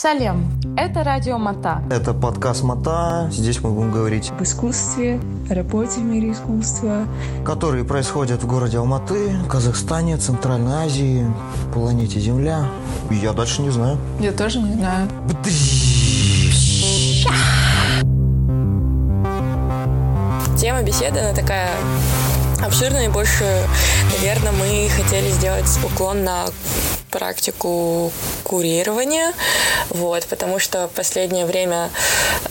Салем, это радио Мата. Это подкаст Мата. Здесь мы будем говорить об искусстве, о работе в мире искусства, которые происходят в городе Алматы, Казахстане, Центральной Азии, планете Земля. Я дальше не знаю. Я тоже не знаю. Тема беседы, она такая обширная и больше, наверное, мы хотели сделать уклон на практику курирования, вот, потому что последнее время,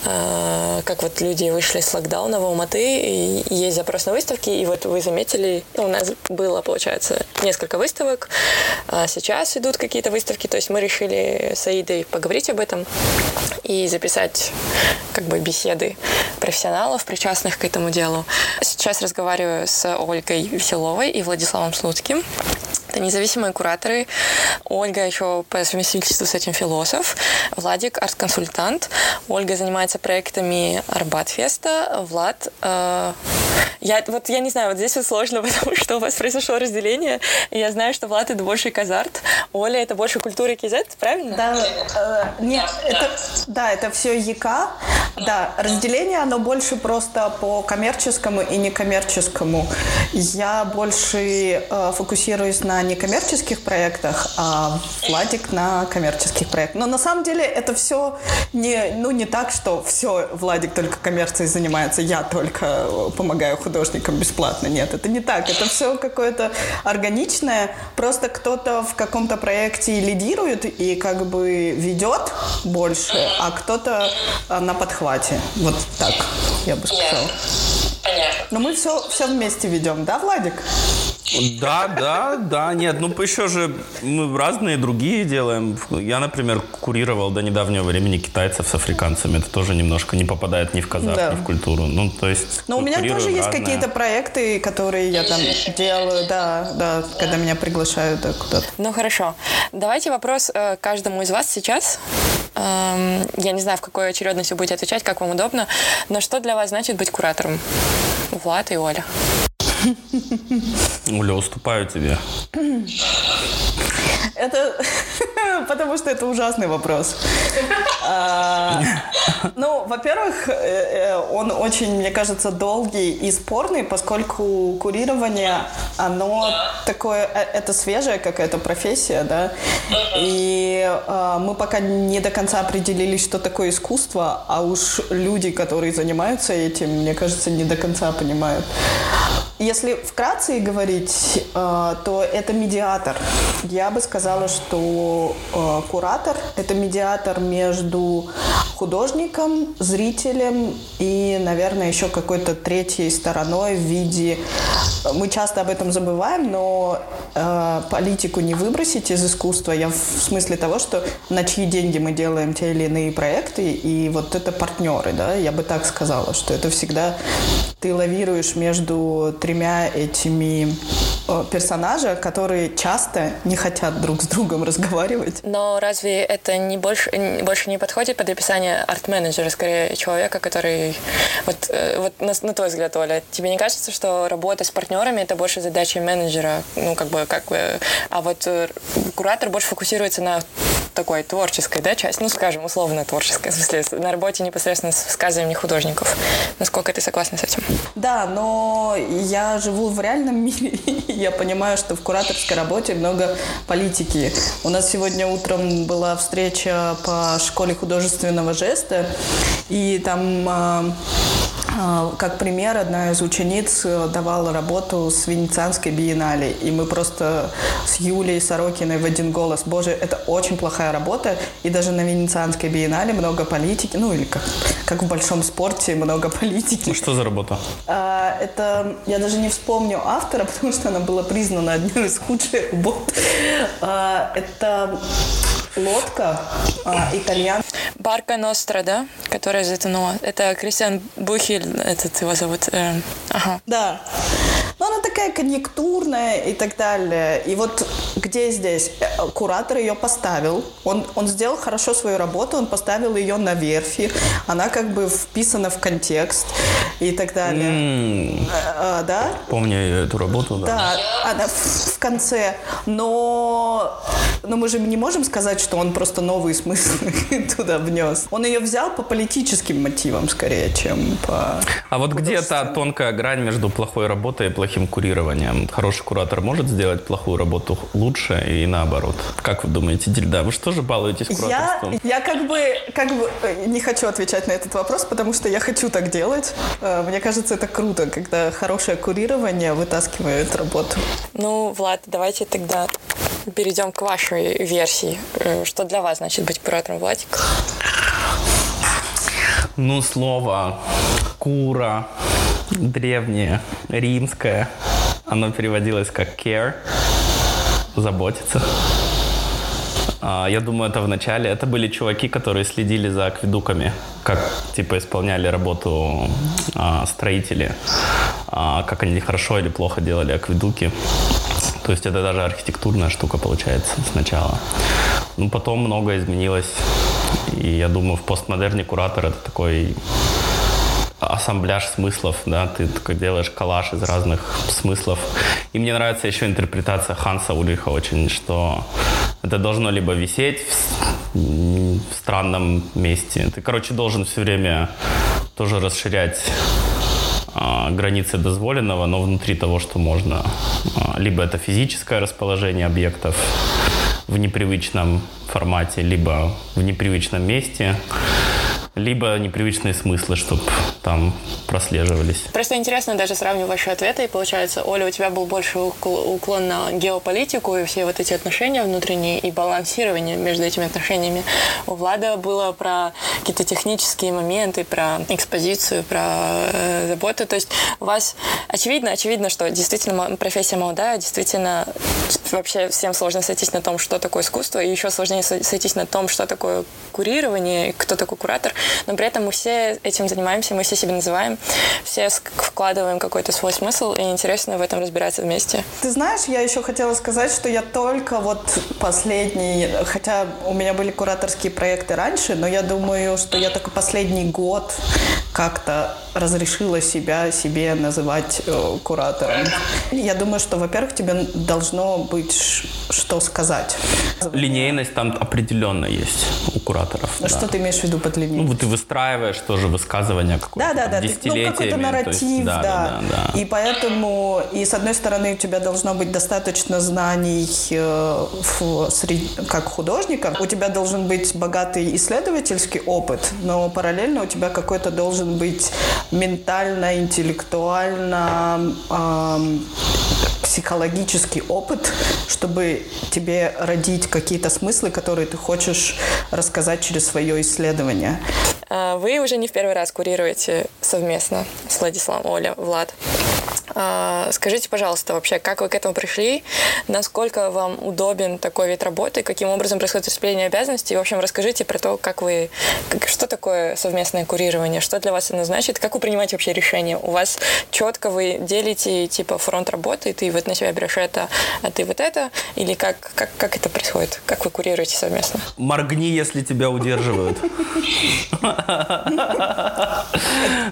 э, как вот люди вышли с локдауна в Алматы, и есть запрос на выставки, и вот вы заметили, ну, у нас было, получается, несколько выставок, а сейчас идут какие-то выставки, то есть мы решили с Аидой поговорить об этом и записать как бы беседы профессионалов, причастных к этому делу. Сейчас разговариваю с Ольгой Веселовой и Владиславом Слуцким. Это независимые кураторы. Ольга еще по совместительству с этим философ. Владик – арт-консультант. Ольга занимается проектами Арбатфеста. Влад э, я, вот я не знаю, вот здесь вот сложно, потому что у вас произошло разделение. Я знаю, что Влад это больше казарт, Оля это больше культура кизет, правильно? Да, э, нет, это, да, это все ЯК. Да, разделение, оно больше просто по коммерческому и некоммерческому. Я больше э, фокусируюсь на некоммерческих проектах, а Владик на коммерческих проектах. Но на самом деле это все не, ну, не так, что все, Владик только коммерцией занимается, я только помогаю художникам бесплатно. Нет, это не так. Это все какое-то органичное. Просто кто-то в каком-то проекте лидирует и как бы ведет больше, а кто-то а, на подхвате. Вот так, я бы сказала. Понятно. Но мы все, все вместе ведем, да, Владик? Да, да, да, нет, ну еще же мы разные другие делаем. Я, например, курировал до недавнего времени китайцев с африканцами. Это тоже немножко не попадает ни в казах, да. ни в культуру. Ну, то есть... Но у меня тоже есть какие-то проекты, которые я там делаю, да, да, когда меня приглашают да, куда-то. Ну, хорошо. Давайте вопрос э, каждому из вас сейчас. Эм, я не знаю, в какой очередности будете отвечать, как вам удобно, но что для вас значит быть куратором? Влад и Оля. Оля, уступаю тебе. Это потому что это ужасный вопрос. А, ну, во-первых, э, э, он очень, мне кажется, долгий и спорный, поскольку курирование, оно такое, э, это свежая какая-то профессия, да, и а, мы пока не до конца определились, что такое искусство, а уж люди, которые занимаются этим, мне кажется, не до конца понимают. Если вкратце говорить, э, то это медиатор. Я бы сказала, что э, куратор – это медиатор между художником, зрителем и, наверное, еще какой-то третьей стороной в виде... Мы часто об этом забываем, но э, политику не выбросить из искусства. Я в смысле того, что на чьи деньги мы делаем те или иные проекты, и вот это партнеры, да, я бы так сказала, что это всегда ты лавируешь между тремя этими э, персонажа, которые часто не хотят друг с другом разговаривать. Но разве это не больше, больше не подходит под описание арт-менеджера, скорее человека, который... Вот, э, вот на, на твой взгляд, Оля, тебе не кажется, что работа с партнерами это больше задача менеджера, ну, как бы, как бы... А вот э, куратор больше фокусируется на такой творческой, да, часть, ну, скажем, условно творческой, в смысле, на работе непосредственно с высказыванием художников. Насколько ты согласна с этим? Да, но я живу в реальном мире, и я понимаю, что в кураторской работе много политики. У нас сегодня утром была встреча по школе художественного жеста, и там а, как пример, одна из учениц э, давала работу с Венецианской биеннале, и мы просто с Юлей Сорокиной в один голос, боже, это очень плохая работа, и даже на Венецианской биеннале много политики, ну или как, как в большом спорте много политики. Ну, что за работа? А, это, я даже не вспомню автора, потому что она была признана одной из худших работ. А, это лодка а, итальян. Барка Ностра, да? Которая затонула. Это Кристиан Бухель, этот его зовут. Э, ага. Да. Но она такая конъюнктурная и так далее. И вот где здесь? Э, куратор ее поставил. Он, он сделал хорошо свою работу, он поставил ее на верфи. Она как бы вписана в контекст и так далее. М, А, да? Помню эту работу, да. Да, она в, в конце. Но, но мы же не можем сказать, что он просто новые смыслы туда внес. Он ее взял по политическим мотивам скорее, чем по... А вот где та тонкая грань между плохой работой и плохим курированием? Хороший куратор может сделать плохую работу лучше и наоборот? Как вы думаете, Дильда, вы что же балуетесь Я, кураторством? я как бы, как бы э, не хочу отвечать на этот вопрос, потому что я хочу так делать. Э, Мне кажется, это круто, когда хорошее курирование вытаскивает работу. Ну, Влад, давайте тогда перейдем к вашей версии. Э, Что для вас значит быть куратором, Владик? Ну, слово «кура» древнее, римское, оно переводилось как care, заботиться. А, Я думаю, это в начале. Это были чуваки, которые следили за акведуками, как типа исполняли работу а, строители, а, как они хорошо или плохо делали акведуки. То есть это даже архитектурная штука получается сначала. Ну, потом многое изменилось. И я думаю, в постмодерне куратор это такой ассамбляж смыслов, да, ты такой делаешь коллаж из разных смыслов. И мне нравится еще интерпретация Ханса Ульриха очень, что это должно либо висеть в, в странном месте. Ты, короче, должен все время тоже расширять а, границы дозволенного, но внутри того, что можно. А, Либо это физическое расположение объектов в непривычном формате, либо в непривычном месте, либо непривычные смыслы, чтобы там прослеживались. Просто интересно даже сравнивать ваши ответы. И получается, Оля, у тебя был больше укл- уклон на геополитику и все вот эти отношения внутренние и балансирование между этими отношениями. У Влада было про какие-то технические моменты, про экспозицию, про э, заботу. То есть у вас очевидно, очевидно, что действительно профессия молодая, действительно вообще всем сложно сойтись на том, что такое искусство, и еще сложнее со- сойтись на том, что такое курирование, кто такой куратор. Но при этом мы все этим занимаемся, мы все себя называем, все вкладываем какой-то свой смысл, и интересно в этом разбираться вместе. Ты знаешь, я еще хотела сказать, что я только вот последний, хотя у меня были кураторские проекты раньше, но я думаю, что я только последний год как-то разрешила себя себе называть э, куратором. Я думаю, что, во-первых, тебе должно быть что сказать. Линейность там определенно есть у кураторов. да. Что ты имеешь в виду под Ну, линейностью? вот ты выстраиваешь тоже высказывание какое-то Да, да, да. Ну, какой-то то нарратив, есть, да. да, да, да. И поэтому, и с одной стороны, у тебя должно быть достаточно знаний э, в сред- как художника, у тебя должен быть богатый исследовательский опыт, но параллельно у тебя какой-то должен быть ментально, интеллектуально, ам, психологический опыт, чтобы тебе родить какие-то смыслы, которые ты хочешь рассказать через свое исследование. А, Вы уже не в первый раз курируете совместно с Владиславом, Оля, Влад. А, Скажите, пожалуйста, вообще, как вы к этому пришли? Насколько вам удобен такой вид работы? Каким образом происходит распределение обязанностей? И, в общем, расскажите про то, как вы... как- что такое совместное курирование? Что для вас это значит? Как вы принимаете вообще решения? У вас четко вы делите, типа, фронт работы, ты вот на себя берешь это, а ты вот это? Или как, как, как это происходит? Как вы курируете совместно? Моргни, если тебя удерживают.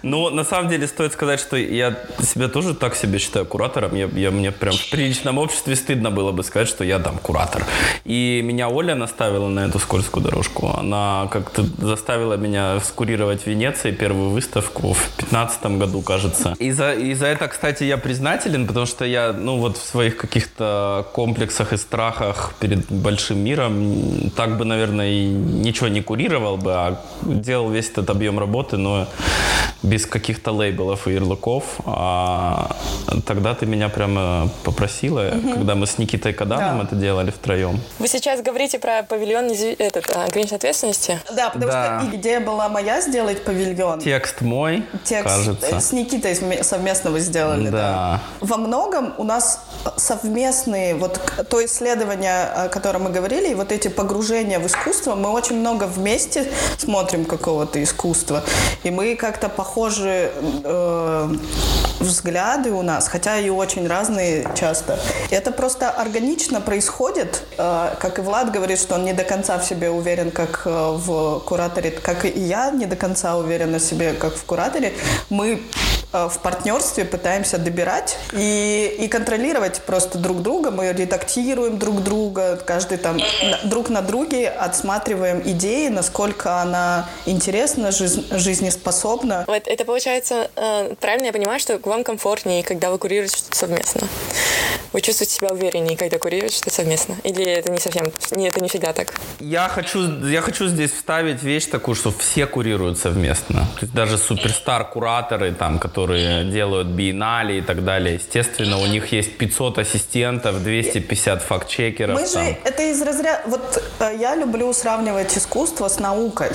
Ну, на самом деле, стоит сказать, что я себя тоже так себе считаю куратором. Я, я- мне прям в приличном обществе стыдно было бы сказать, что я там куратор. И меня Оля наставила на эту скользкую дорожку. Она как-то заставила меня скурировать в Венеции первую выставку в 2015 году, кажется. И за, и за это, кстати, я признателен, потому что я, ну, вот в своих каких-то комплексах и страхах перед большим миром так бы, наверное, и ничего не курировал бы, а делал весь этот объем работы, но без каких-то лейблов и ярлыков. А тогда ты меня прямо попросила, когда мы с Никитой Каданом Да. это делали втроем. Вы сейчас говорите про павильон этот, а, ограниченной ответственности? Да, потому Да. что идея была моя сделать павильон. Текст мой, Текст кажется. с Никитой совместно вы сделали. Да. Во многом у нас совместные, вот то исследование, о котором мы говорили, и вот эти погружения в искусство, мы очень много вместе смотрим какого-то искусства, и мы как-то похожи э, взгляды у нас, хотя и очень разные часто. Это просто органично происходит, э, как и Влад говорит, что он не до конца в себе уверен, как э, в кураторе, как и я не до конца уверена в себе, как в кураторе. Мы в партнерстве пытаемся добирать и, и контролировать просто друг друга. Мы редактируем друг друга, каждый там друг на друге отсматриваем идеи, насколько она интересна, жизнеспособна. Вот это получается, э, правильно я понимаю, что вам комфортнее, когда вы курируете что-то совместно? Вы чувствуете себя увереннее, когда курируете что-то совместно? Или это не совсем, не, это не всегда так? Я хочу, я хочу здесь вставить вещь такую, что все курируют совместно. То есть даже суперстар-кураторы, там, которые которые делают биеннале и так далее. Естественно, у них есть 500 ассистентов, 250 факт-чекеров. Мы там. же, это из разряда... Вот э, я люблю сравнивать искусство с наукой.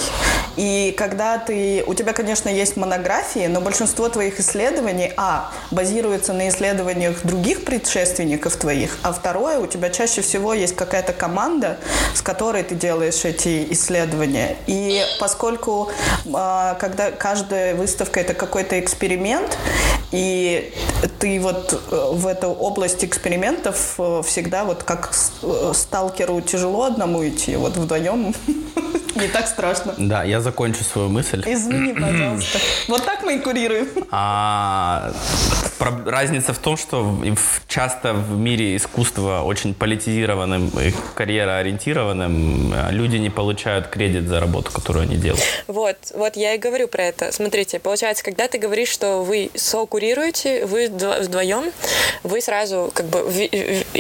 И когда ты... У тебя, конечно, есть монографии, но большинство твоих исследований, а, базируется на исследованиях других предшественников твоих, а второе, у тебя чаще всего есть какая-то команда, с которой ты делаешь эти исследования. И поскольку а, когда каждая выставка это какой-то эксперимент, эксперимент, и ты вот э, в эту область экспериментов э, всегда вот как э, сталкеру тяжело одному идти, вот вдвоем не так страшно. Да, я закончу свою мысль. Извини, пожалуйста. Вот так мы и курируем. А, разница в том, что часто в мире искусства очень политизированным и карьероориентированным люди не получают кредит за работу, которую они делают. Вот, вот я и говорю про это. Смотрите, получается, когда ты говоришь, что вы сокурируете, вы вдвоем, вы сразу, как бы,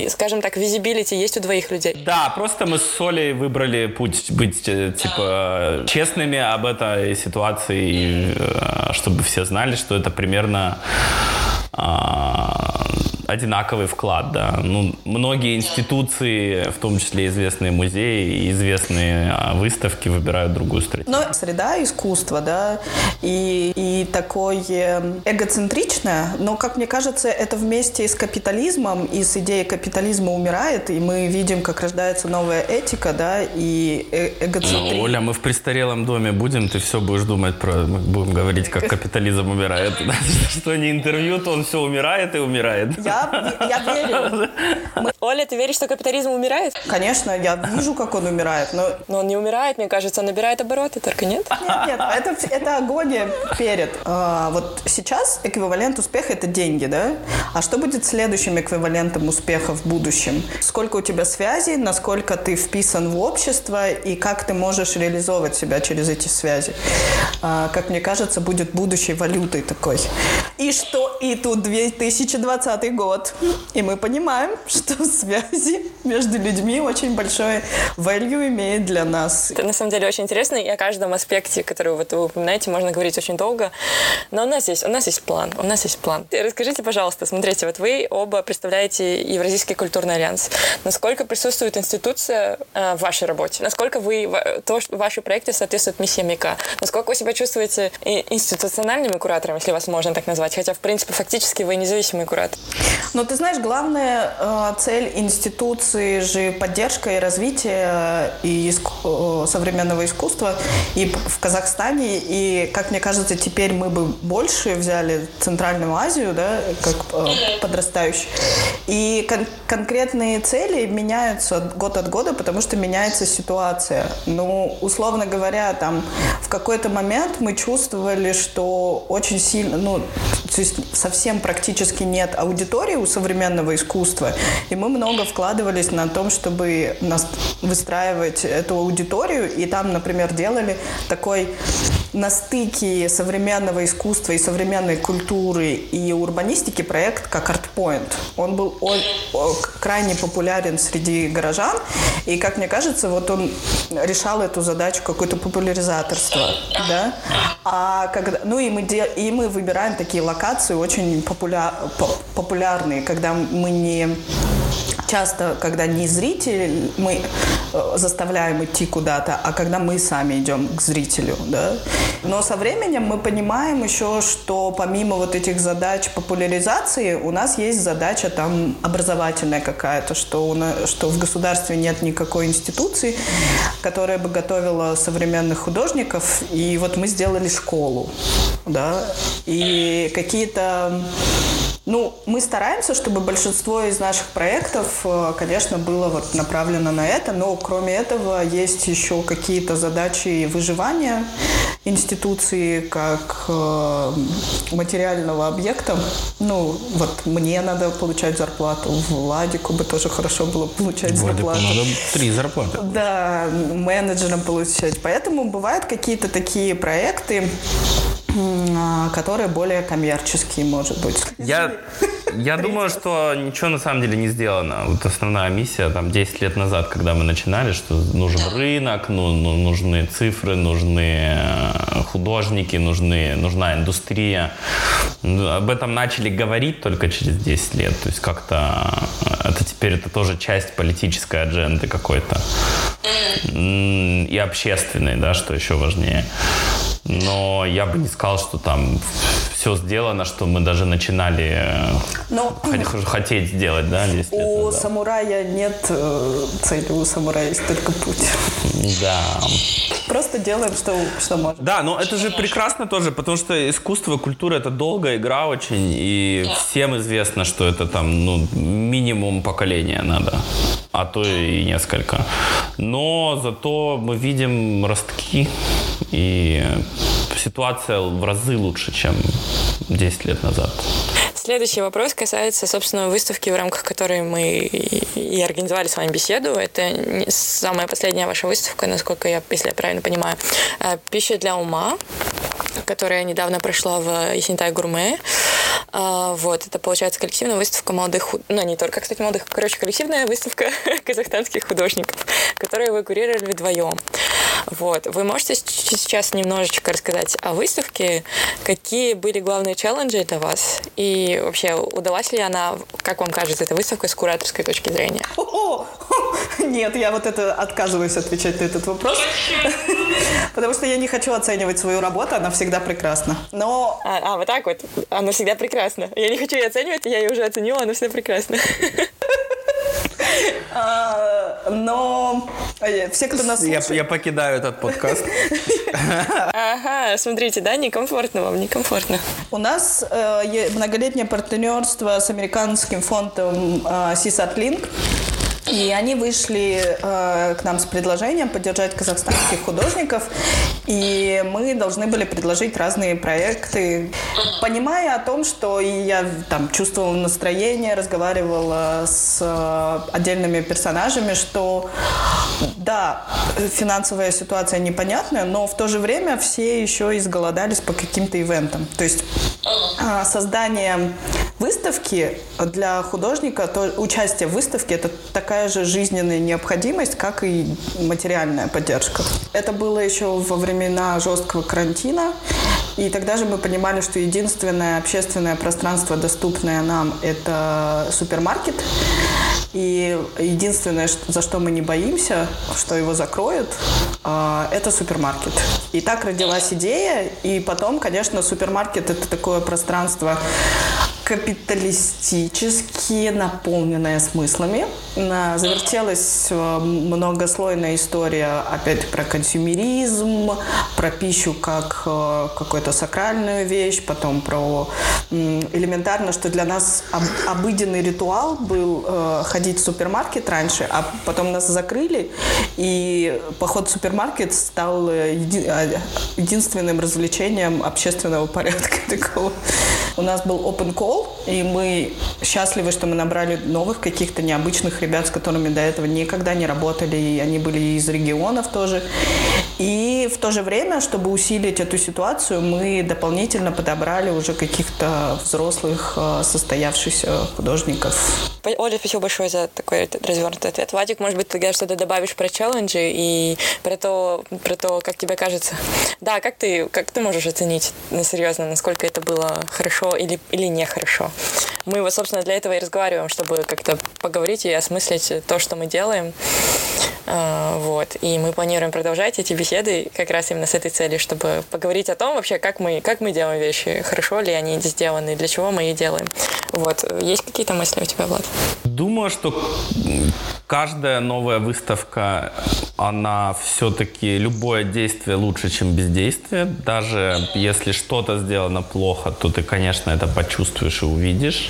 скажем так, визибилити есть у двоих людей. Да, просто мы с Солей выбрали путь быть э, типа честными об этой ситуации, э, чтобы все знали, что это примерно а, одинаковый вклад, да. Ну, многие институции, в том числе известные музеи, известные а, выставки выбирают другую стратегию. Но среда искусства, да, и, и такое эгоцентричное, но, как мне кажется, это вместе с капитализмом и с идеей капитализма умирает, и мы видим, как рождается новая этика, да, и э эгоцентризм. Ну, Оля, мы в престарелом доме будем, ты все будешь думать про, мы будем говорить, как капитализм умирает. Что не интервью, то он все умирает и умирает. Я я, верю. Мы... Оля, ты веришь, что капитализм умирает? Конечно, я вижу, как он умирает, но... Но он не умирает, мне кажется, он набирает обороты, только нет? Нет, нет, это, это агония перед. А, вот сейчас эквивалент успеха – это деньги, да? А что будет следующим эквивалентом успеха в будущем? Сколько у тебя связей, насколько ты вписан в общество и как ты можешь реализовывать себя через эти связи? А, как мне кажется, будет будущей валютой такой. И что? И тут 2020 год год. И мы понимаем, что связи между людьми очень большое value имеет для нас. Это на самом деле очень интересно, и о каждом аспекте, который вот вы упоминаете, можно говорить очень долго. Но у нас есть, у нас есть план, у нас есть план. Расскажите, пожалуйста, смотрите, вот вы оба представляете Евразийский культурный альянс. Насколько присутствует институция э, в вашей работе? Насколько вы, то, что ваши проекты соответствуют миссии МИКа? Насколько вы себя чувствуете институциональными кураторами, если вас можно так назвать? Хотя, в принципе, фактически вы независимый куратор. Но ты знаешь, главная э, цель институции же поддержка и развитие э, и иску- э, современного искусства и в Казахстане. И, как мне кажется, теперь мы бы больше взяли Центральную Азию, да, как э, подрастающий. И кон- конкретные цели меняются год от года, потому что меняется ситуация. Ну, условно говоря, там в какой-то момент мы чувствовали, что очень сильно, ну, то есть совсем практически нет аудитории у современного искусства. И мы много вкладывались на том, чтобы нас выстраивать эту аудиторию. И там, например, делали такой на стыке современного искусства и современной культуры и урбанистики проект как ArtPoint. Он был о- о- крайне популярен среди горожан, и, как мне кажется, вот он решал эту задачу какое-то популяризаторство, да. А когда, ну и мы де, и мы выбираем такие локации очень популя, популярные, когда мы не часто, когда не зритель, мы э, заставляем идти куда-то, а когда мы сами идем к зрителю, да. Но со временем мы понимаем еще, что помимо вот этих задач популяризации, у нас есть задача там образовательная какая-то, что, у нас, что в государстве нет никакой институции, которая бы готовила современных художников, и вот мы сделали школу, да, и какие-то ну, мы стараемся, чтобы большинство из наших проектов, э, конечно, было вот направлено на это, но кроме этого есть еще какие-то задачи выживания институции как э, материального объекта. Ну, вот мне надо получать зарплату, Владику бы тоже хорошо было получать Владику зарплату. надо три зарплаты. Да, менеджерам получать. Поэтому бывают какие-то такие проекты, а, которые более коммерческие, может быть. Я, я думаю, что ничего на самом деле не сделано. Вот основная миссия там 10 лет назад, когда мы начинали, что нужен рынок, ну, ну, нужны цифры, нужны э, художники, нужны, нужна индустрия. Ну, об этом начали говорить только через 10 лет. То есть как-то э, это теперь это тоже часть политической адженды какой-то. И общественной, да, что еще важнее но я бы не сказал, что там все сделано, что мы даже начинали э, но, хотеть сделать, да, 10 лет У назад. самурая нет э, цели, у самурая есть только путь. Да. Просто делаем, что, что можем. Да, но это же прекрасно тоже, потому что искусство, культура — это долгая игра очень, и всем известно, что это там, ну, минимум поколения надо, а то и несколько. Но зато мы видим ростки, и ситуация в разы лучше, чем 10 лет назад. Следующий вопрос касается, собственно, выставки, в рамках которой мы и организовали с вами беседу. Это самая последняя ваша выставка, насколько я, если я правильно понимаю. Э, «Пища для ума», которая недавно прошла в Есентай Гурме. А, вот, это получается коллективная выставка молодых, ну не только, кстати, молодых, короче, коллективная выставка казахстанских художников, которые вы курировали вдвоем. Вот, вы можете сейчас немножечко рассказать о выставке, какие были главные челленджи для вас и вообще удалась ли она, как вам кажется, эта выставка с кураторской точки зрения? Нет, я вот это отказываюсь отвечать на этот вопрос, потому что я не хочу оценивать свою работу, она всегда прекрасна. Но... А, а вот так вот, она всегда прекрасна прекрасно. Я не хочу ее оценивать, я ее уже оценила, она все прекрасно. А, но э, все, кто нас слушает... Я, я покидаю этот подкаст. Ага, смотрите, да, некомфортно вам, некомфортно. У нас э, многолетнее партнерство с американским фондом э, CSAT и они вышли э, к нам с предложением поддержать казахстанских художников, и мы должны были предложить разные проекты, понимая о том, что я там чувствовала настроение, разговаривала с э, отдельными персонажами, что да, финансовая ситуация непонятная, но в то же время все еще изголодались по каким-то ивентам. То есть э, создание выставки для художника, то участие в выставке это такая же жизненная необходимость, как и материальная поддержка. Это было еще во времена жесткого карантина, и тогда же мы понимали, что единственное общественное пространство, доступное нам, это супермаркет. И единственное, за что мы не боимся, что его закроют, а, это супермаркет. И так родилась идея. И потом, конечно, супермаркет – это такое пространство капиталистически наполненная смыслами. Завертелась э, многослойная история, опять про консюмеризм, про пищу как э, какую-то сакральную вещь, потом про элементарно, что для нас обыденный ритуал был э, ходить в супермаркет раньше, а потом нас закрыли, и поход в супермаркет стал единственным развлечением общественного порядка такого. У нас был open call, и мы счастливы, что мы набрали новых каких-то необычных ребят, с которыми до этого никогда не работали, и они были из регионов тоже. И в то же время, чтобы усилить эту ситуацию, мы дополнительно подобрали уже каких-то взрослых э, состоявшихся художников. Оля, спасибо большое за такой развернутый ответ. Вадик, может быть, ты что-то добавишь про челленджи и про то, про то, как тебе кажется. Да, как ты, как ты можешь оценить, ну, серьезно, насколько это было хорошо хорошо или, или нехорошо. Мы, вот, собственно, для этого и разговариваем, чтобы как-то поговорить и осмыслить то, что мы делаем. А, вот. И мы планируем продолжать эти беседы как раз именно с этой целью, чтобы поговорить о том вообще, как мы, как мы делаем вещи, хорошо ли они сделаны, для чего мы их делаем. Вот. Есть какие-то мысли у тебя, Влад? Думаю, что каждая новая выставка, она все-таки, любое действие лучше, чем бездействие. Даже если что-то сделано плохо, то ты, конечно, это почувствуешь и увидишь.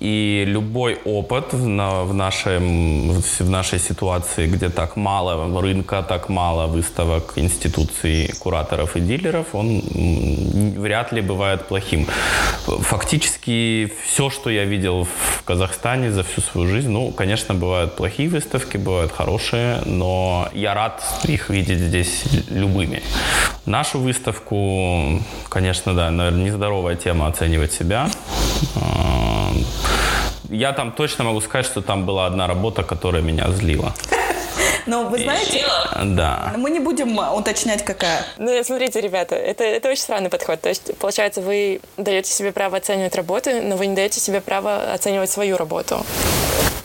И любой опыт в, в, нашем, в нашей ситуации, где так мало рынка, так мало выставок, институций, кураторов и дилеров, он вряд ли бывает плохим. Фактически все, что я видел в Казахстане за всю свою жизнь, ну, конечно, бывают плохие выставки, бывают хорошие, но я рад их видеть здесь любыми. Нашу выставку, конечно, да, наверное, нездоровая тема оценивать себя я там точно могу сказать, что там была одна работа, которая меня злила. Но вы знаете, да. мы не будем уточнять, какая. Ну, смотрите, ребята, это, это очень странный подход. То есть, получается, вы даете себе право оценивать работы, но вы не даете себе право оценивать свою работу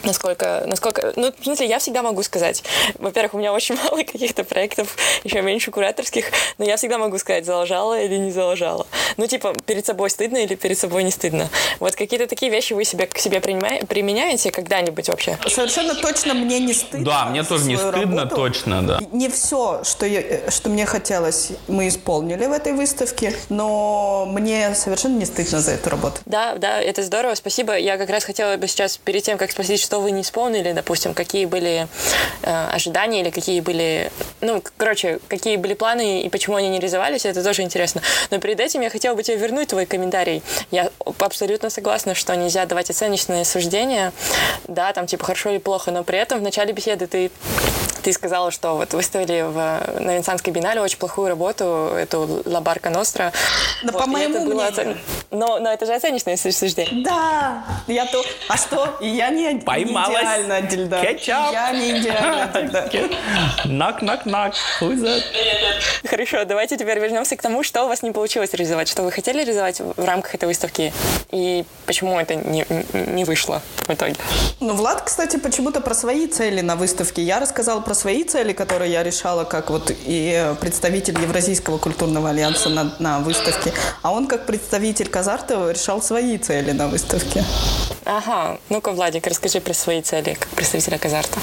насколько, насколько, ну, в смысле, я всегда могу сказать, во-первых, у меня очень мало каких-то проектов, еще меньше кураторских, но я всегда могу сказать, залажала или не залажала. Ну, типа, перед собой стыдно или перед собой не стыдно. Вот какие-то такие вещи вы себе, к себе применяете когда-нибудь вообще? Совершенно точно мне не стыдно. Да, мне тоже не стыдно, работу. точно, да. Не все, что, я, что мне хотелось, мы исполнили в этой выставке, но мне совершенно не стыдно за эту работу. Да, да, это здорово, спасибо. Я как раз хотела бы сейчас, перед тем, как спросить, что что вы не исполнили, допустим, какие были э, ожидания или какие были, ну, короче, какие были планы и почему они не реализовались, это тоже интересно. Но перед этим я хотела бы тебе вернуть твой комментарий. Я абсолютно согласна, что нельзя давать оценочные суждения, да, там, типа, хорошо или плохо, но при этом в начале беседы ты ты сказала, что вот выставили в, на Венецианской биеннале очень плохую работу, эту Лабарка Ностра. Да, вот, по моему это было оцен... но, но это же оценочное суждение. Да, я то... А что? Я не, Поймалась. идеально, Дильда. Кетчуп. Я не идеально, Дильда. Нак, нак, нак. Who's that? Хорошо, давайте теперь вернемся к тому, что у вас не получилось реализовать, что вы хотели реализовать в рамках этой выставки, и почему это не, не вышло в итоге. Ну, Влад, кстати, почему-то про свои цели на выставке. Я рассказала про свои цели, которые я решала как вот и представитель Евразийского культурного альянса на, на выставке, а он как представитель Казарта решал свои цели на выставке. Ага, ну-ка, Владик, расскажи про свои цели как представителя Казарта.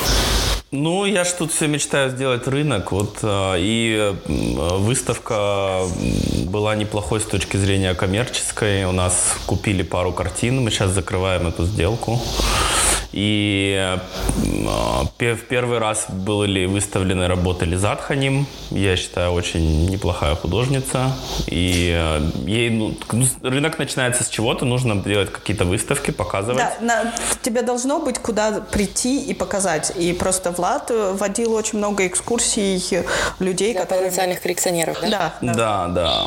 Ну, я ж тут все мечтаю сделать рынок, вот, э, и выставка была неплохой с точки зрения коммерческой. У нас купили пару картин, мы сейчас закрываем эту сделку. И э, в первый раз были выставлены работы Лизат Ханим. Я считаю, очень неплохая художница. И э, ей, ну, ну рынок начинается с чего-то, нужно делать какие-то выставки, показывать. Да, на, тебе должно быть куда прийти и показать. И просто Влад водил очень много экскурсий людей, Для которые... потенциальных коллекционеров, да? Да, да. Да, да.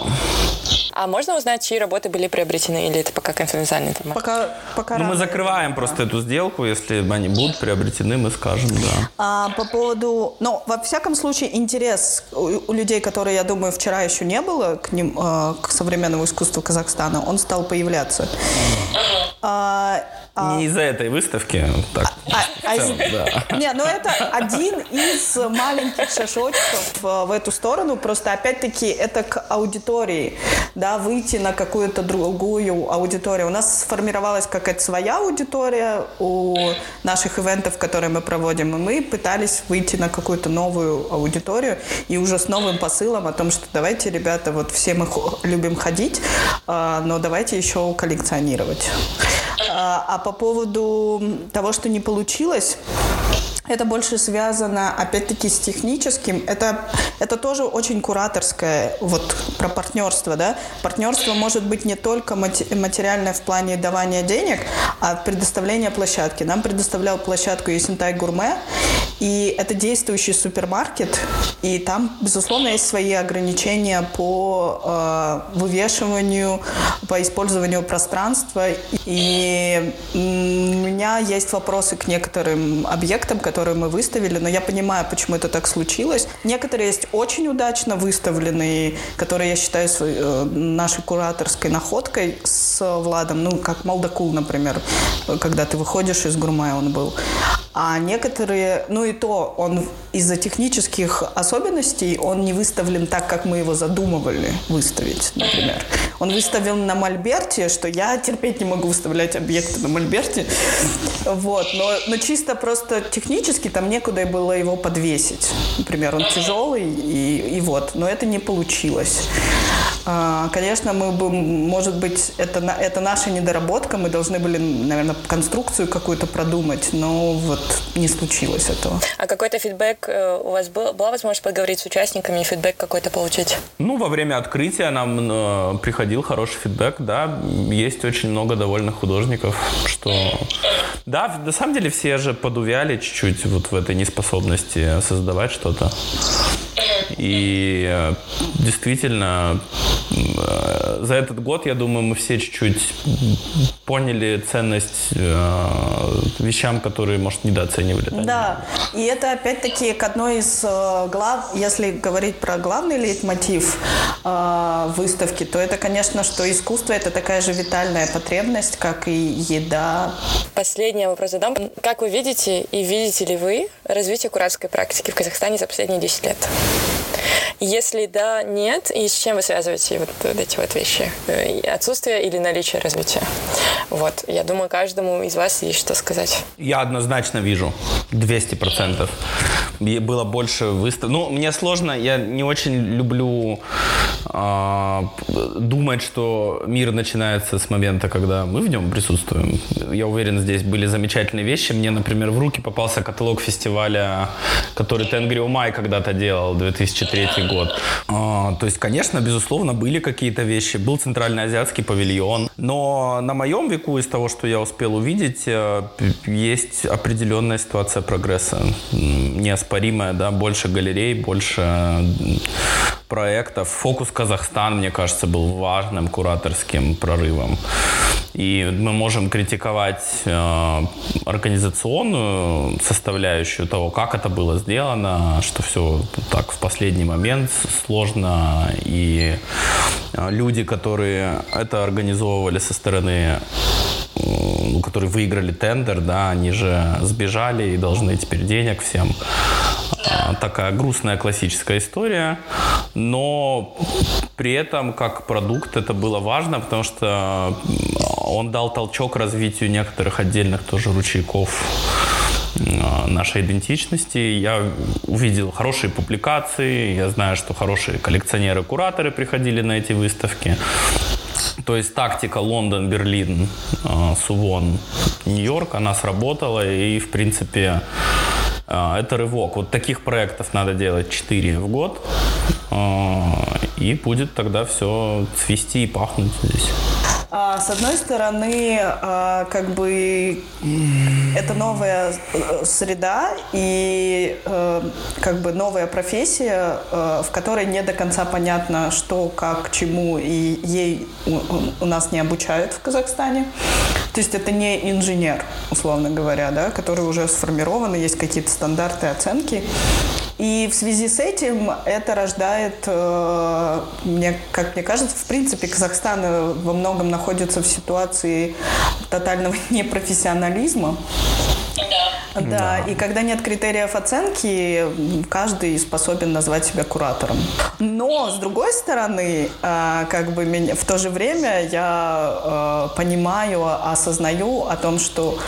А можно узнать, чьи работы были приобретены, или это пока конфиденциальная информация? Пока, пока ну, мы закрываем да. просто эту сделку, если они будут приобретены, мы скажем, да. А, по поводу... Ну, во всяком случае, интерес у, людей, которые, я думаю, вчера еще не было к, ним, э, к современному искусству Казахстана, он стал появляться. А, а... Не из-за этой выставки. Так, а, а, целом, да. Не, ну это один из маленьких шажочков в эту сторону. Просто опять-таки это к аудитории. Да, выйти на какую-то другую аудиторию. У нас сформировалась какая-то своя аудитория у наших ивентов, которые мы проводим. И мы пытались выйти на какую-то новую аудиторию. И уже с новым посылом о том, что давайте, ребята, вот все мы любим ходить, а, но давайте еще коллекционировать. А, а по поводу того, что не получилось, это больше связано, опять-таки, с техническим. Это, это тоже очень кураторское, вот, про партнерство, да. Партнерство может быть не только материальное в плане давания денег, а предоставления площадки. Нам предоставлял площадку Есентай Гурме, И это действующий супермаркет, и там, безусловно, есть свои ограничения по э, вывешиванию, по использованию пространства. И у меня есть вопросы к некоторым объектам, которые мы выставили, но я понимаю, почему это так случилось. Некоторые есть очень удачно выставленные, которые я считаю своей, э, нашей кураторской находкой с Владом, ну, как Молдакул, например, когда ты выходишь из Гурмая он был. А некоторые, ну и то, он из-за технических особенностей, он не выставлен так, как мы его задумывали выставить, например. Он выставлен на Мольберте, что я терпеть не могу выставлять объекты на Мольберте. Вот. Но, но чисто просто технически там некуда было его подвесить. Например, он тяжелый, и, и вот. Но это не получилось. А, конечно, мы бы, может быть, это, это наша недоработка, мы должны были, наверное, конструкцию какую-то продумать, но вот не случилось этого. А какой-то фидбэк э, у вас был? Была возможность поговорить с участниками и фидбэк какой-то получить? Ну, во время открытия нам э, приходил хороший фидбэк, да, есть очень много довольных художников, что... Да, на самом деле все же подувяли чуть-чуть вот в этой неспособности создавать что-то. И э, действительно, за этот год, я думаю, мы все чуть-чуть поняли ценность э, вещам, которые, может, недооценивали. Да, да. и это опять-таки к одной из глав, если говорить про главный лейтмотив выставки, то это, конечно, что искусство – это такая же витальная потребность, как и еда. Последний вопрос задам. Как вы видите и видите ли вы развитие кураторской практики в Казахстане за последние 10 лет? Если да, нет, и с чем вы связываете вот, вот эти вот вещи? Э, отсутствие или наличие развития? Вот, я думаю, каждому из вас есть что сказать. Я однозначно вижу, 200%. Было больше выставок. Ну, мне сложно, я не очень люблю э, думать, что мир начинается с момента, когда мы в нем присутствуем. Я уверен, здесь были замечательные вещи. Мне, например, в руки попался каталог фестиваля, который Тенгри Умай когда-то делал, 2003 год. А, то есть, конечно, безусловно, были какие-то вещи. Был Центральноазиатский павильон. Но на моем веку, из того, что я успел увидеть, э, есть определенная ситуация прогресса. Неоспоримая, да, больше галерей, больше проектов. Фокус Казахстан, мне кажется, был важным кураторским прорывом. И мы можем критиковать э, организационную составляющую того, как это было сделано, что все так в последний момент сложно. И э, люди, которые это организовывали со стороны которые выиграли тендер, да, они же сбежали и должны теперь денег всем. А, такая грустная классическая история, но при этом как продукт это было важно, потому что он дал толчок развитию некоторых отдельных тоже ручейков а, нашей идентичности. Я увидел хорошие публикации, я знаю, что хорошие коллекционеры-кураторы приходили на эти выставки. То есть тактика Лондон, Берлин, а, Сувон, Нью-Йорк, она сработала и, в принципе, это рывок. Вот таких проектов надо делать 4 в год, и будет тогда все цвести и пахнуть здесь. А, с одной стороны, а, как бы это новая э, среда и э, как бы новая профессия, э, в которой не до конца понятно, что, как, чему, и ей у нас не обучают в Казахстане. То есть это не инженер, условно говоря, да, который уже сформирован, есть какие-то стандарты оценки. И в связи с этим это рождает, э, мне, как мне кажется, в принципе, Казахстан э, во многом находится в ситуации тотального непрофессионализма. Да. Да, и когда нет критериев оценки, каждый способен назвать себя куратором. Но, с другой стороны, э, как бы меня, в то же время я понимаю, осознаю о том, что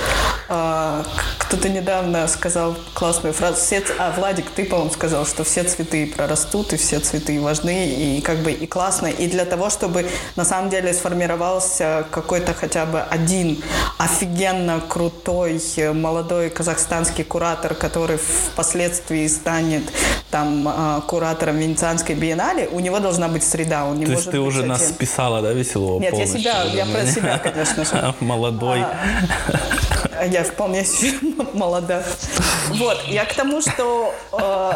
кто-то недавно сказал классную фразу, все, а, Владик, ты, по-моему, сказал, что все цветы прорастут, и все цветы важны, и как бы и классно. И для того, чтобы на самом деле сформировался какой-то хотя бы один офигенно крутой молодой казахстанский куратор, который впоследствии станет там а, куратором Венецианской биеннале, у него должна быть среда. Он не То может есть ты уже этим... нас списала, да, веселого Нет, я себя, я про себя, конечно же. Молодой. А я вполне молода. Вот, я к тому, что э,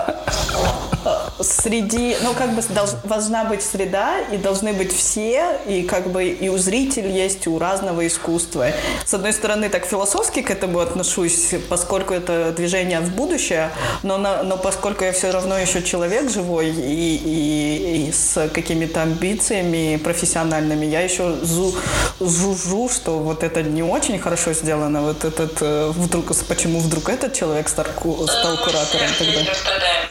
э, среди, ну, как бы долж, должна быть среда, и должны быть все, и как бы и у зрителей есть, у разного искусства. С одной стороны, так философски к этому отношусь, поскольку это движение в будущее, но, на, но поскольку я все равно еще человек живой и, и, и с какими-то амбициями профессиональными, я еще зу, жужжу, что вот это не очень хорошо сделано, вот этот э, вдруг, почему вдруг этот человек стал, стал куратором тогда?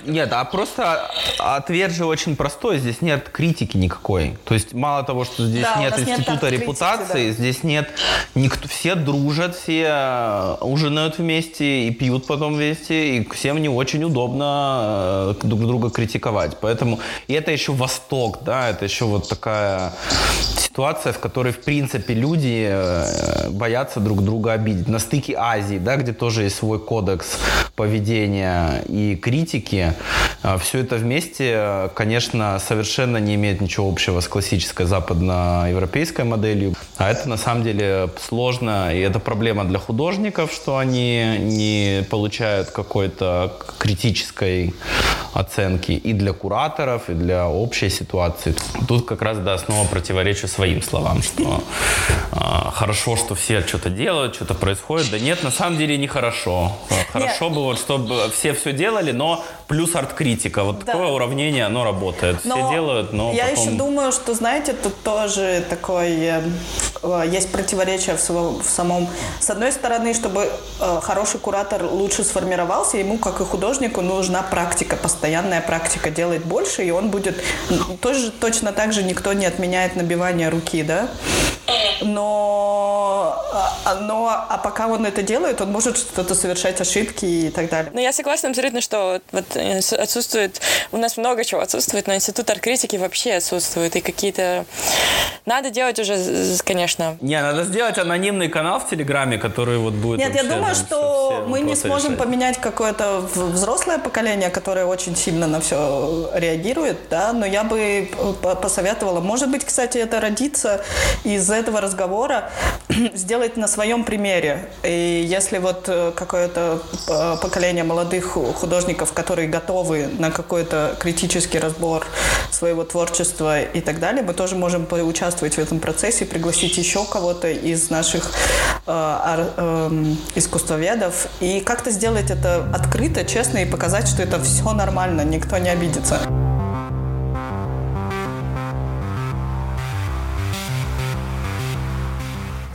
Нет, а просто ответ же очень простой. Здесь нет критики никакой. То есть мало того, что здесь да, нет института нет репутации, критики, да. здесь нет никто, все дружат, все ужинают вместе и пьют потом вместе, и всем не очень удобно э, друг друга критиковать. Поэтому и это еще Восток, да, это еще вот такая ситуация, в которой в принципе люди э, боятся друг друга обидеть. На стыке Азии, да, где тоже есть свой кодекс поведения и критики, а, все это вместе, конечно, совершенно не имеет ничего общего с классической западноевропейской моделью. А это на самом деле сложно, и это проблема для художников, что они не получают какой-то критической оценки и для кураторов, и для общей ситуации. Тут как раз, да, снова противоречу своим словам, что э, хорошо, что все что-то делают, что-то происходит. Да нет, на самом деле нехорошо. Хорошо нет. бы вот, чтобы все все делали, но плюс арт-критика. Вот да. такое уравнение, оно работает. Но все делают, но Я потом... еще думаю, что, знаете, тут тоже такой... Э, э, есть противоречие в, в самом... С одной стороны, чтобы э, хороший куратор лучше сформировался, ему, как и художнику, нужна практика, постоянная практика, делать больше, и он будет... Тоже, точно так же никто не отменяет набивание руки, да? Но, а, но а пока он это делает, он может что-то совершать ошибки и так далее. Ну, я согласна абсолютно, что вот э, отсутствует, у нас много чего отсутствует, но институт арт-критики вообще отсутствует, и какие-то... Надо делать уже, конечно... Не, надо сделать анонимный канал в Телеграме, который вот будет... Нет, я думаю, что мы не сможем решать. поменять какое-то взрослое поколение, которое очень сильно на все реагирует, да, но я бы посоветовала, может быть, кстати, это родится из этого разговора, сделать на своем примере. И если вот э, какое-то э, поколение молодых художников, которые готовы на какой-то критический разбор своего творчества и так далее, мы тоже можем поучаствовать в этом процессе, пригласить еще кого-то из наших э, э, искусствоведов и как-то сделать это открыто, честно и показать, что это все нормально, никто не обидится.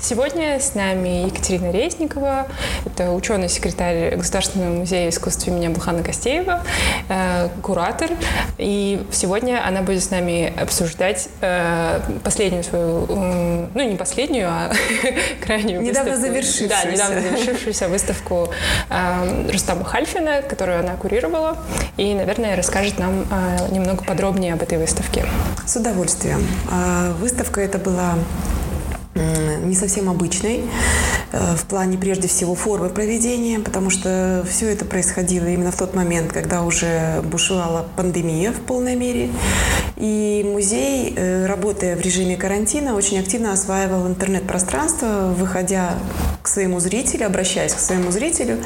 Сегодня с нами Екатерина Резникова, это ученый-секретарь Государственного музея искусств имени Булхана Костеева, э, куратор. И сегодня она будет с нами обсуждать э, последнюю свою, э, ну не последнюю, а крайнюю недавно выставку. завершившуюся. Да, недавно завершившуюся выставку э, Рустама Хальфина, которую она курировала, и, наверное, расскажет нам э, немного подробнее об этой выставке. С удовольствием. Э, выставка это была не совсем обычной э, в плане прежде всего формы проведения, потому что все это происходило именно в тот момент, когда уже бушевала пандемия в полной мере. И музей, э, работая в режиме карантина, очень активно осваивал интернет-пространство, выходя к своему зрителю, обращаясь к своему зрителю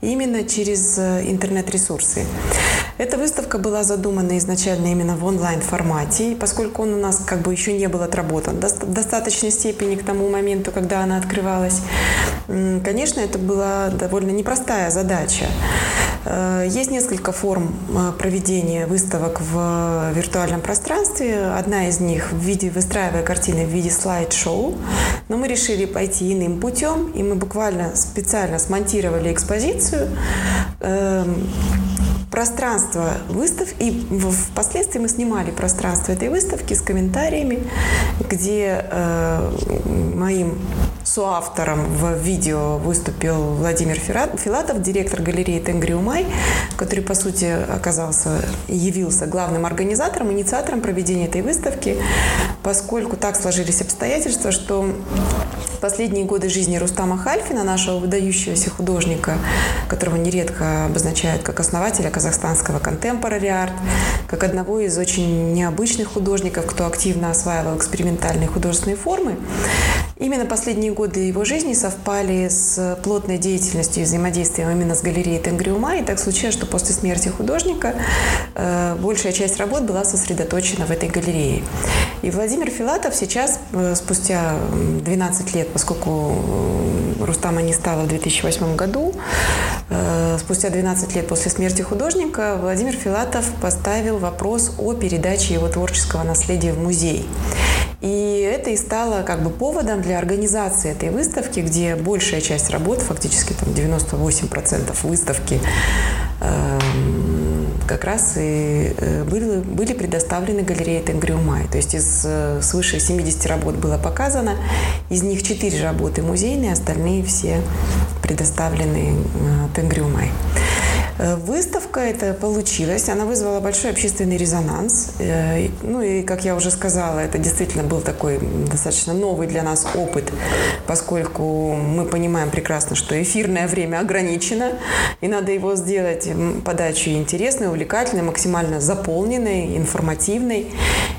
именно через э, интернет-ресурсы. Эта выставка была задумана изначально именно в онлайн-формате, поскольку он у нас как бы еще не был отработан в достаточной степени к тому моменту, когда она открывалась. Конечно, это была довольно непростая задача. Э, есть несколько форм э, проведения выставок в виртуальном пространстве. Одна из них в виде, выстраивая картины в виде слайд-шоу. Но мы решили пойти иным путем, и мы буквально специально смонтировали экспозицию эм, пространство выставки, и впоследствии мы снимали пространство этой выставки с комментариями, где э, моим соавтором в видео выступил Владимир Филатов, директор галереи Тенгри Умай, который, по сути, оказался явился главным организатором, инициатором проведения этой выставки, поскольку так сложились обстоятельства, что последние годы жизни Рустама Хальфина, нашего выдающегося художника, которого нередко обозначают как основателя казахстанского contemporary art, как одного из очень необычных художников, кто активно осваивал экспериментальные художественные формы, Именно последние годы его жизни совпали с плотной деятельностью и взаимодействием именно с галереей Тенгриума. И так случилось, что после смерти художника э, большая часть работ была сосредоточена в этой галерее. И Владимир Филатов сейчас, э, спустя 12 лет, поскольку э, Рустама не стало в 2008 году, э, спустя 12 лет после смерти художника, Владимир Филатов поставил вопрос о передаче его творческого наследия в музей. И это и стало как бы поводом для организации этой выставки, где большая часть работ, фактически там 98% выставки, эм, как раз и э, были, были предоставлены галерее Тенгриумай. То есть из э, свыше 70 работ было показано, из них 4 работы музейные, остальные все предоставлены э, Тенгриумай. Выставка это получилась, она вызвала большой общественный резонанс. Э, ну и, как я уже сказала, это действительно был такой достаточно новый для нас опыт, поскольку мы понимаем прекрасно, что эфирное время ограничено, и надо его сделать подачу интересной, увлекательной, максимально заполненной, информативной.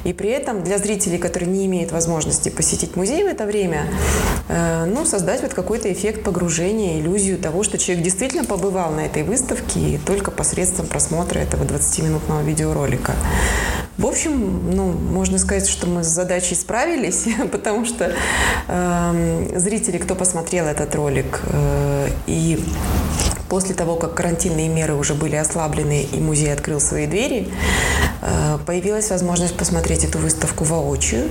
И при этом для зрителей, которые не имеют возможности посетить музей в это время, э, ну, создать вот какой-то эффект погружения, иллюзию того, что человек действительно побывал на этой выставке только посредством просмотра этого 20-минутного видеоролика. В общем, ну, можно сказать, что мы с задачей справились, потому что э, зрители, кто посмотрел этот ролик э, и После того, как карантинные меры уже были ослаблены и музей открыл свои двери, э, появилась возможность посмотреть эту выставку воочию.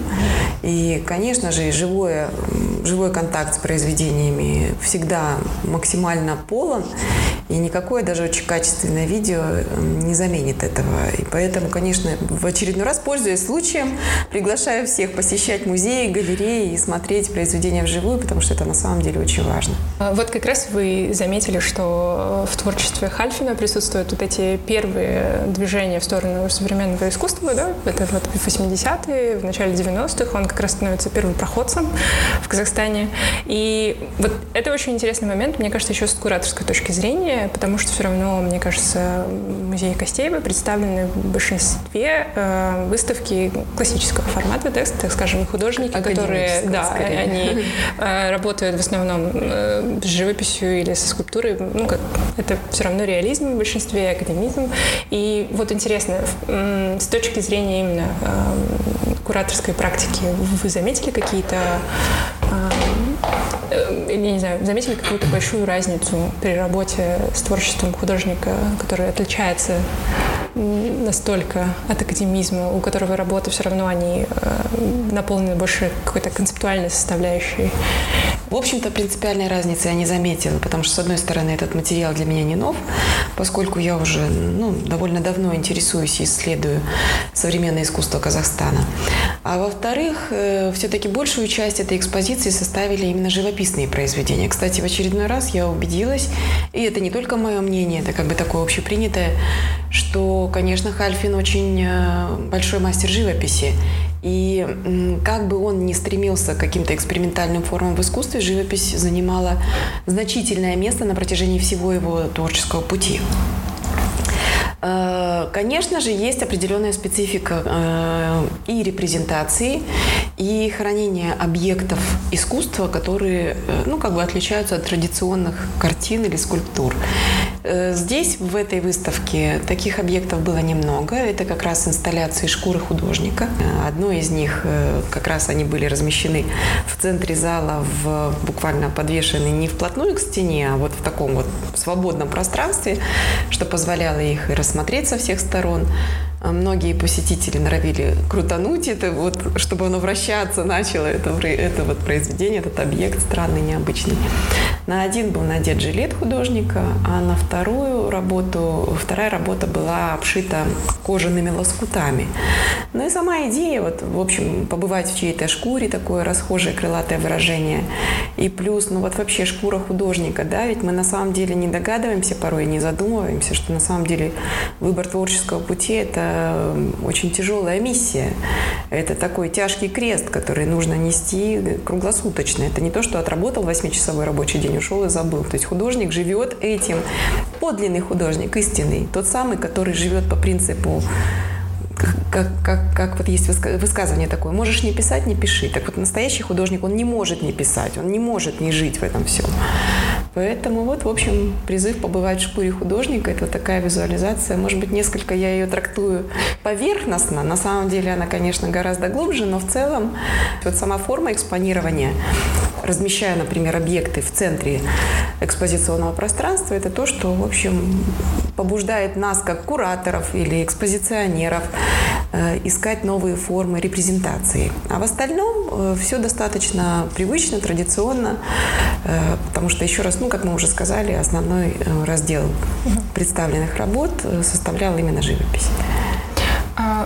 И, конечно же, живое, живой контакт с произведениями всегда максимально полон, и никакое даже очень качественное видео не заменит этого. И поэтому, конечно, в очередной раз, пользуясь случаем, приглашаю всех посещать музеи, галереи и смотреть произведения вживую, потому что это на самом деле очень важно. А вот как раз вы заметили, что в творчестве Хальфина присутствуют вот эти первые движения в сторону современного искусства, да, это вот в 80-е, в начале 90-х, он как раз становится первым проходцем в Казахстане. И вот это очень интересный момент, мне кажется, еще с кураторской точки зрения, потому что все равно, мне кажется, музей Костеева представлены в большинстве э, выставки классического формата, да, так скажем, художники, которые, да, скорее. они э, работают в основном э, с живописью или со скульптурой, ну, как это все равно реализм в большинстве, академизм. И вот интересно, с точки зрения именно э, кураторской практики, вы заметили какие-то э, я не знаю, заметили какую-то большую разницу при работе с творчеством художника, который отличается настолько от академизма, у которого работы все равно они э, наполнены больше какой-то концептуальной составляющей. В общем-то, принципиальной разницы я не заметила, потому что, с одной стороны, этот материал для меня не нов, поскольку я уже ну, довольно давно интересуюсь и исследую современное искусство Казахстана. А во-вторых, э, все-таки большую часть этой экспозиции составили именно живописные произведения. Кстати, в очередной раз я убедилась, и это не только мое мнение, это как бы такое общепринятое, что, конечно, Хальфин очень э, большой мастер живописи. И как бы он ни стремился к каким-то экспериментальным формам в искусстве, живопись занимала значительное место на протяжении всего его творческого пути. Э, конечно же, есть определенная специфика э, и репрезентации, и хранения объектов искусства, которые э, ну, как бы отличаются от традиционных картин или скульптур. Здесь, в этой выставке, таких объектов было немного. Это как раз инсталляции шкуры художника. Одно из них, как раз они были размещены в центре зала, в, буквально подвешены не вплотную к стене, а вот в таком вот свободном пространстве, что позволяло их и рассмотреть со всех сторон. А многие посетители норовили крутануть это, вот, чтобы оно вращаться начало, это, это вот произведение, этот объект странный, необычный. На один был надет жилет художника, а на вторую работу, вторая работа была обшита кожаными лоскутами. Ну и сама идея, вот, в общем, побывать в чьей-то шкуре, такое расхожее крылатое выражение. И плюс, ну вот вообще шкура художника, да, ведь мы на самом деле не догадываемся порой, не задумываемся, что на самом деле выбор творческого пути – это очень тяжелая миссия. Это такой тяжкий крест, который нужно нести круглосуточно. Это не то, что отработал 8-часовой рабочий день, ушел и забыл. То есть художник живет этим. Подлинный художник, истинный. Тот самый, который живет по принципу как, как, как вот есть высказывание такое, можешь не писать, не пиши. Так вот настоящий художник, он не может не писать, он не может не жить в этом всем. Поэтому вот, в общем, призыв побывать в шкуре художника – это такая визуализация. Может быть, несколько я ее трактую поверхностно. На самом деле она, конечно, гораздо глубже, но в целом вот сама форма экспонирования, размещая, например, объекты в центре экспозиционного пространства, это то, что, в общем, побуждает нас, как кураторов или экспозиционеров, искать новые формы репрезентации. А в остальном э, все достаточно привычно, традиционно, э, потому что, еще раз, ну, как мы уже сказали, основной раздел представленных работ составлял именно живопись.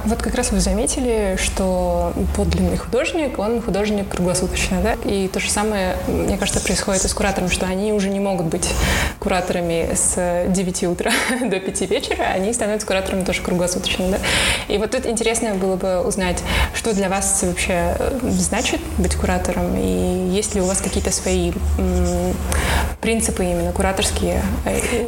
Вот как раз вы заметили, что подлинный художник, он художник круглосуточно, да? И то же самое, мне кажется, происходит и с куратором, что они уже не могут быть кураторами с 9 утра до 5 вечера, они становятся кураторами тоже круглосуточно, да? И вот тут интересно было бы узнать, что для вас вообще значит быть куратором, и есть ли у вас какие-то свои принципы именно кураторские?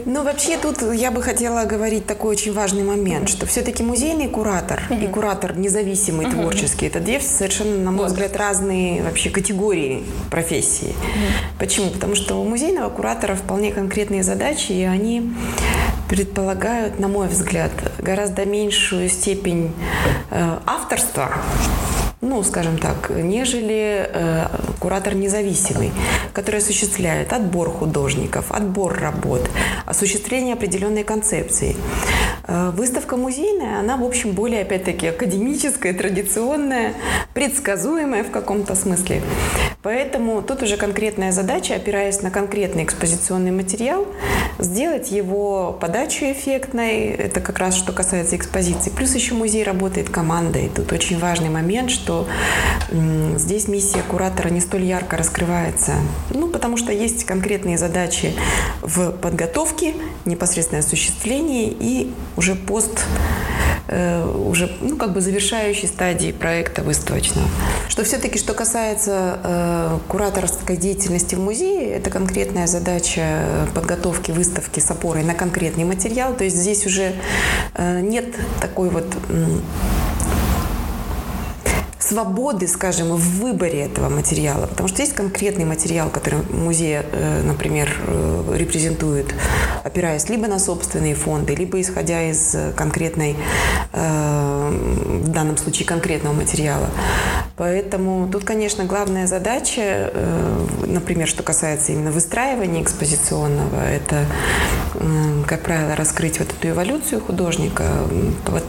Ну, вообще тут я бы хотела говорить такой очень важный момент, что все-таки музейный куратор куратор угу. и куратор независимый, угу. творческий. Это две совершенно, на мой вот. взгляд, разные вообще категории профессии. Угу. Почему? Потому что у музейного куратора вполне конкретные задачи, и они предполагают, на мой взгляд, гораздо меньшую степень э, авторства ну, скажем так, нежели э, куратор независимый, который осуществляет отбор художников, отбор работ, осуществление определенной концепции. Э, выставка музейная, она, в общем, более, опять-таки, академическая, традиционная, предсказуемая в каком-то смысле. Поэтому тут уже конкретная задача, опираясь на конкретный экспозиционный материал, сделать его подачу эффектной. Это как раз что касается экспозиции. Плюс еще музей работает командой. Тут очень важный момент, что здесь миссия куратора не столь ярко раскрывается. Ну, потому что есть конкретные задачи в подготовке, непосредственное осуществлении и уже пост Э, уже ну, как бы завершающей стадии проекта выставочного. Что все-таки, что касается э, кураторской деятельности в музее, это конкретная задача подготовки выставки с опорой на конкретный материал. То есть здесь уже э, нет такой вот свободы, скажем, в выборе этого материала. Потому что есть конкретный материал, который музей, э, например, э, репрезентует, опираясь либо на собственные фонды, либо исходя из конкретной, э, в данном случае конкретного материала. Поэтому тут, конечно, главная задача, например, что касается именно выстраивания экспозиционного, это, как правило, раскрыть вот эту эволюцию художника,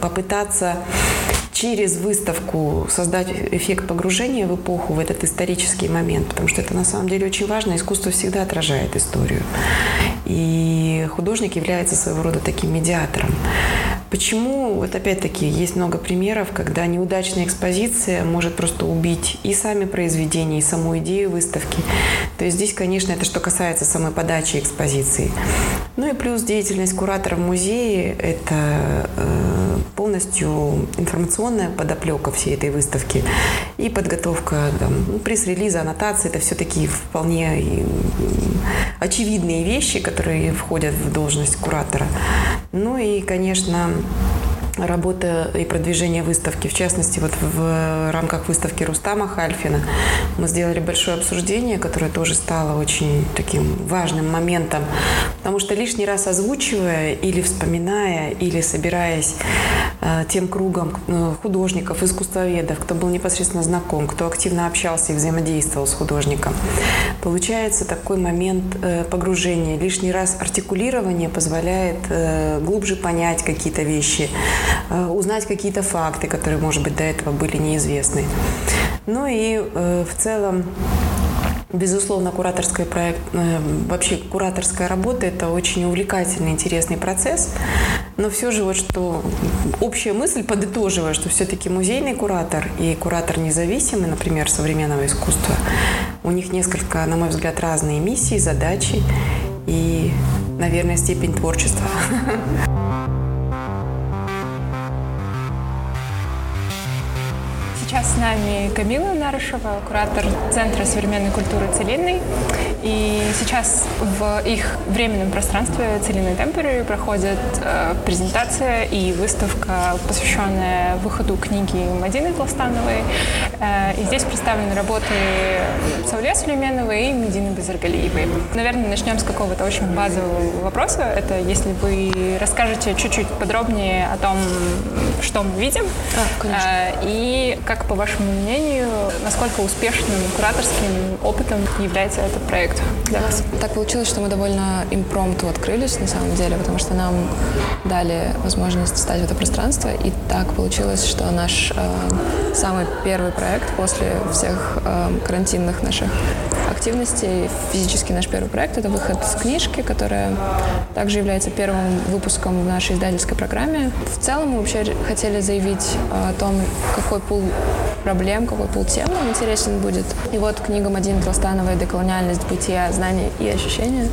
попытаться через выставку создать эффект погружения в эпоху, в этот исторический момент, потому что это на самом деле очень важно. Искусство всегда отражает историю. И художник является своего рода таким медиатором. Почему? Вот опять-таки есть много примеров, когда неудачная экспозиция может просто убить и сами произведения, и саму идею выставки. То есть здесь, конечно, это что касается самой подачи экспозиции. Ну и плюс деятельность куратора в музее – это э, полностью информационная подоплека всей этой выставки и подготовка ну, пресс-релиза, аннотации. Это все такие вполне очевидные вещи, которые входят в должность куратора. Ну и, конечно, работа и продвижение выставки. В частности, вот в рамках выставки Рустама Хальфина мы сделали большое обсуждение, которое тоже стало очень таким важным моментом, потому что лишний раз озвучивая или вспоминая, или собираясь э, тем кругом э, художников, искусствоведов, кто был непосредственно знаком, кто активно общался и взаимодействовал с художником, получается такой момент э, погружения. Лишний раз артикулирование позволяет глубже понять какие-то вещи, Э, узнать какие-то факты, которые, может быть, до этого были неизвестны. Ну и э, в целом Безусловно, кураторская проект, э, вообще кураторская работа – это очень увлекательный, интересный процесс. Но все же вот что общая мысль, подытоживая, что все-таки музейный куратор и куратор независимый, например, современного искусства, у них несколько, на мой взгляд, разные миссии, задачи и, наверное, степень творчества. Сейчас с нами Камила Нарышева, куратор Центра современной культуры «Целинный». И сейчас в их временном пространстве «Целинный Темпери» проходит э, презентация и выставка, посвященная выходу книги Мадины Толстановой. Э, и здесь представлены работы Сауле Сулейменовой и Медины Базаргалиевой. Наверное, начнем с какого-то очень базового вопроса. Это если вы расскажете чуть-чуть подробнее о том, что мы видим. А, конечно. Э, и как, по вашему мнению, насколько успешным кураторским опытом является этот проект для вас? Так получилось, что мы довольно импромту открылись, на самом деле, потому что нам дали возможность встать в это пространство. И так получилось, что наш э, самый первый проект после всех э, карантинных наших активностей, физически наш первый проект, это выход с книжки, которая также является первым выпуском в нашей издательской программе. В целом мы вообще хотели заявить о том, какой пул проблем, какой пул тем нам интересен будет. И вот книга Мадины Толстановой «Деколониальность бытия, знания и ощущения».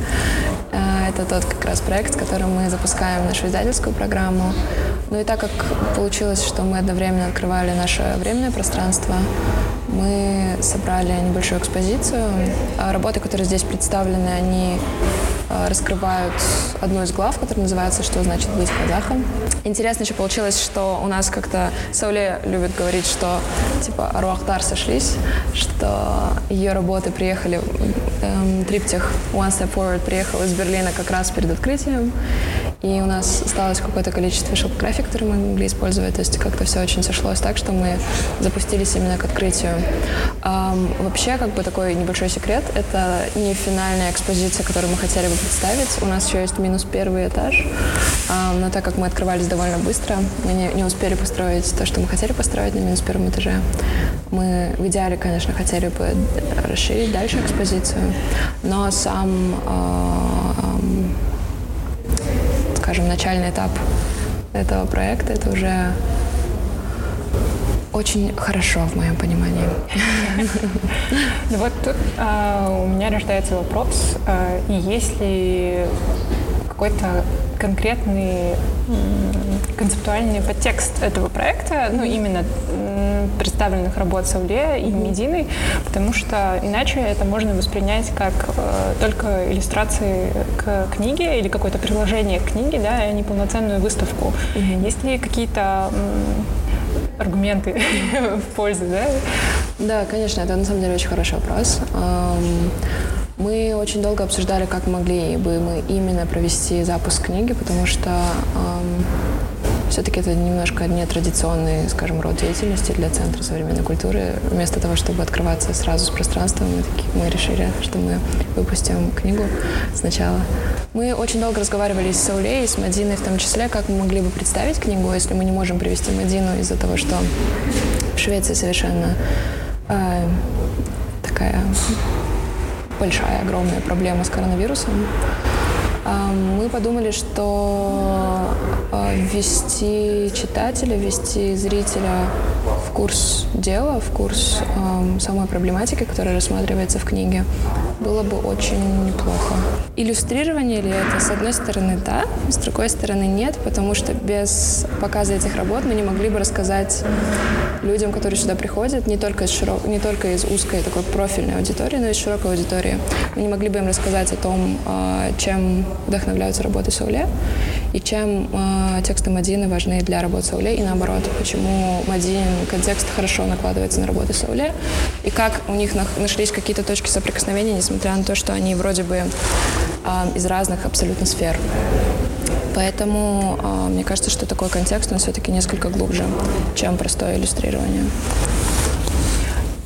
Э, это тот как раз проект, с которым мы запускаем нашу издательскую программу. Ну и так как получилось, что мы одновременно открывали наше временное пространство, мы собрали небольшую экспозицию. А работы, которые здесь представлены, они а, раскрывают одну из глав, которая называется «Что значит быть казахом». Интересно еще получилось, что у нас как-то Сауле любит говорить, что типа Аруахтар сошлись, что ее работы приехали, эм, триптих One Step Forward приехал из Берлина как раз перед открытием, и у нас осталось какое-то количество шелкографий, которые мы могли использовать. То есть как-то все очень сошлось так, что мы запустились именно к открытию. Um, вообще, как бы такой небольшой секрет, это не финальная экспозиция, которую мы хотели бы представить. У нас еще есть минус первый этаж, um, но так как мы открывались довольно быстро, мы не, не успели построить то, что мы хотели построить на минус первом этаже. Мы в идеале, конечно, хотели бы расширить дальше экспозицию, но сам uh, скажем, начальный этап этого проекта, это уже очень хорошо в моем понимании. Ну вот тут а, у меня рождается вопрос, а, есть ли какой-то конкретный концептуальный подтекст этого проекта, ну, именно представленных работ Сауле и Медины, потому что иначе это можно воспринять как э, только иллюстрации к книге или какое-то приложение к книге, да, а не полноценную выставку. Mm-hmm. Есть ли какие-то аргументы в пользу, да? Да, конечно, это на самом деле очень хороший вопрос. Мы очень долго обсуждали, как могли бы мы именно провести запуск книги, потому что все-таки это немножко нетрадиционный, скажем, род деятельности для Центра современной культуры. Вместо того, чтобы открываться сразу с пространством, мы, таки, мы решили, что мы выпустим книгу сначала. Мы очень долго разговаривали с Саулей с Мадиной в том числе, как мы могли бы представить книгу, если мы не можем привести Мадину из-за того, что в Швеции совершенно э, такая большая, огромная проблема с коронавирусом. Мы подумали, что а, ввести читателя, ввести зрителя курс дела, в курс самой проблематики, которая рассматривается в книге, было бы очень неплохо. Иллюстрирование ли это? С одной стороны, да, с другой стороны, нет, потому что без показа этих работ мы не могли бы рассказать людям, которые сюда приходят, не только из, широк... не только из узкой такой профильной аудитории, но и из широкой аудитории. Мы не могли бы им рассказать о том, а, чем вдохновляются работы Сауле и чем э, тексты Мадины важны для работы Сауле и наоборот, почему Мадинин контекст хорошо накладывается на работы Сауле и как у них нашлись какие-то точки соприкосновения, несмотря на то, что они вроде бы э, из разных абсолютно сфер. Поэтому э, мне кажется, что такой контекст, он все-таки несколько глубже, чем простое иллюстрирование.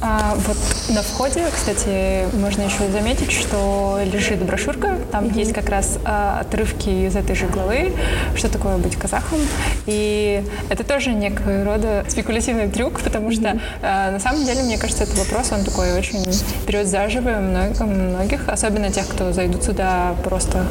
А вот на входе, кстати, можно еще заметить, что лежит брошюрка. Там mm-hmm. есть как раз а, отрывки из этой же главы, что такое быть казахом. И это тоже некого рода спекулятивный трюк, потому mm-hmm. что а, на самом деле, мне кажется, этот вопрос, он такой очень берет заживо многих, особенно тех, кто зайдут сюда просто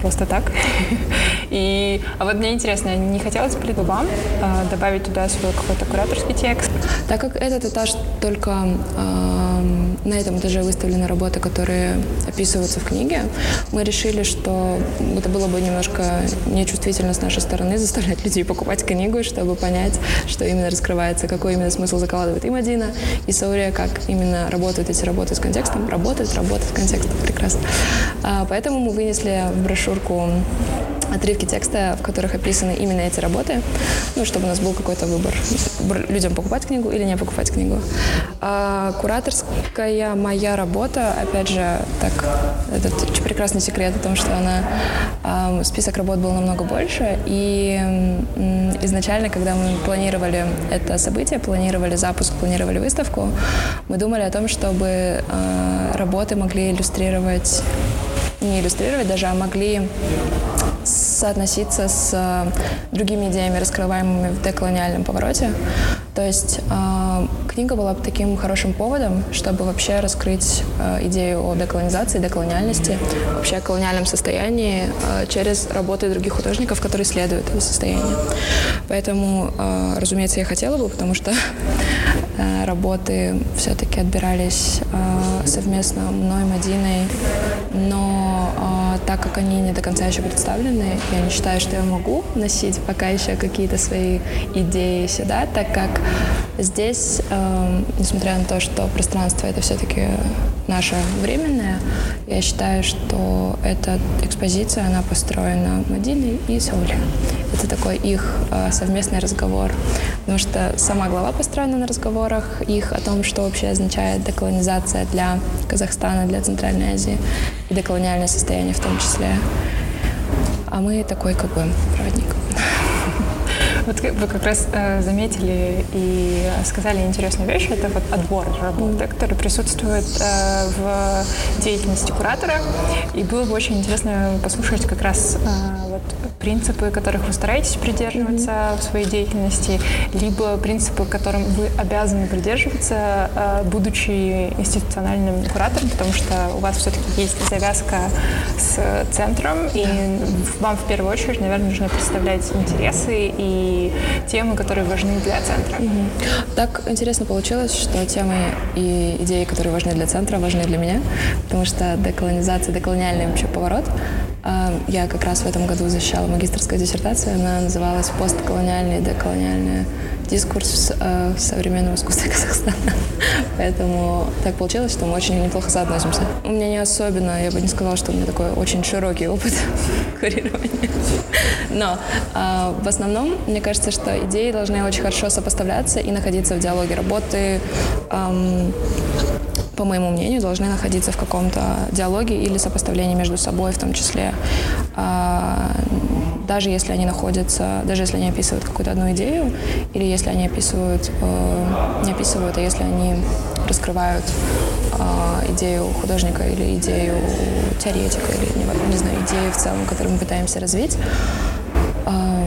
просто так. И, а вот мне интересно, не хотелось бы вам э, добавить туда свой какой-то кураторский текст? Так как этот этаж только э, на этом этаже выставлены работы, которые описываются в книге, мы решили, что это было бы немножко нечувствительно с нашей стороны заставлять людей покупать книгу, чтобы понять, что именно раскрывается, какой именно смысл закладывает и Мадина, и Саурия, как именно работают эти работы с контекстом. Работают, работают с контекстом. Прекрасно. А, поэтому мы вынесли в брошюрку отрывки текста, в которых описаны именно эти работы, ну, чтобы у нас был какой-то выбор, людям покупать книгу или не покупать книгу. А кураторская моя работа, опять же, так, этот прекрасный секрет о том, что она, список работ был намного больше, и изначально, когда мы планировали это событие, планировали запуск, планировали выставку, мы думали о том, чтобы э, работы могли иллюстрировать не иллюстрировать даже, а могли соотноситься с э, другими идеями, раскрываемыми в деколониальном повороте. То есть э, книга была таким хорошим поводом, чтобы вообще раскрыть э, идею о деколонизации, деколониальности, вообще о колониальном состоянии через работы других художников, которые исследуют это состояние. Поэтому, разумеется, я хотела бы, потому что работы все-таки отбирались совместно мной, Мадиной, но так как они не до конца еще представлены, я не считаю, что я могу носить пока еще какие-то свои идеи сюда, так как здесь, э, несмотря на то, что пространство это все-таки наше временное, я считаю, что эта экспозиция, она построена Мадиной и Сауле. Это такой их э, совместный разговор, потому что сама глава построена на разговорах их о том, что вообще означает деколонизация для Казахстана, для Центральной Азии и деколониальное состояние в том числе. А мы такой как бы проводник. Вот вы как раз э, заметили и сказали интересную вещь. Это вот отбор работы, который присутствует э, в деятельности куратора. И было бы очень интересно послушать как раз э, принципы, которых вы стараетесь придерживаться mm-hmm. в своей деятельности, либо принципы, которым вы обязаны придерживаться, э, будучи институциональным куратором, потому что у вас все-таки есть завязка с центром, и вам в первую очередь, наверное, нужно представлять интересы и темы, которые важны для центра. Угу. Так интересно получилось, что темы и идеи, которые важны для центра, важны для меня, потому что деколонизация, деколониальный вообще поворот. А, я как раз в этом году защищала магистрскую диссертацию, она называлась «Постколониальная и деколониальная дискурс э, современного искусства Казахстана. Поэтому так получилось, что мы очень неплохо соотносимся. У меня не особенно, я бы не сказала, что у меня такой очень широкий опыт курирования. Но э, в основном, мне кажется, что идеи должны очень хорошо сопоставляться и находиться в диалоге работы. По моему мнению, должны находиться в каком-то диалоге или сопоставлении между собой в том числе. А, даже если они находятся, даже если они описывают какую-то одну идею, или если они описывают, э, не описывают, а если они раскрывают э, идею художника или идею теоретика, или, не, не знаю, идею в целом, которую мы пытаемся развить, э,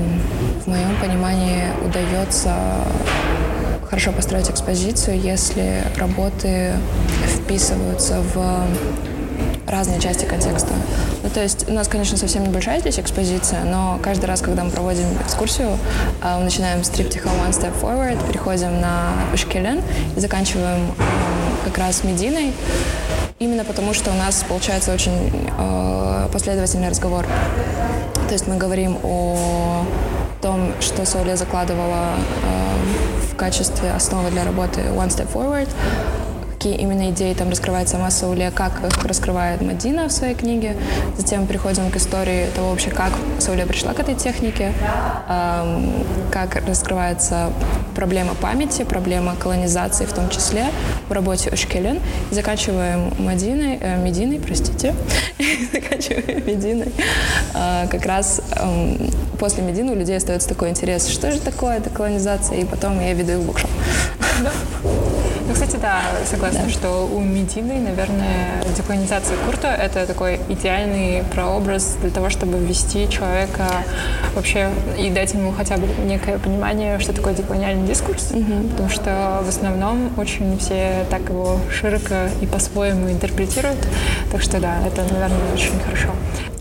в моем понимании удается хорошо построить экспозицию, если работы вписываются в разные части контекста. Ну, то есть у нас, конечно, совсем небольшая здесь экспозиция, но каждый раз, когда мы проводим экскурсию, а, мы начинаем с триптиха One Step Forward, переходим на Ушкелен и заканчиваем как раз Мединой, именно потому что у нас получается очень э, последовательный разговор. То есть мы говорим о том, что Соля закладывала э, в качестве основы для работы One Step Forward, какие именно идеи там раскрывает сама Сауле, как их раскрывает Мадина в своей книге. Затем переходим к истории того вообще, как Сауле пришла к этой технике, эм, как раскрывается проблема памяти, проблема колонизации в том числе в работе Ошкелен. И заканчиваем Мадиной, э, Мединой, простите, заканчиваем Мединой. Э, как раз э, после Медины у людей остается такой интерес, что же такое эта колонизация, и потом я веду их в букшоп. Ну, кстати, да, согласна, да. что у Медины, наверное, деколонизация курта — это такой идеальный прообраз для того, чтобы ввести человека вообще и дать ему хотя бы некое понимание, что такое деколониальный дискурс, угу. потому что в основном очень все так его широко и по-своему интерпретируют. Так что да, это, наверное, очень хорошо.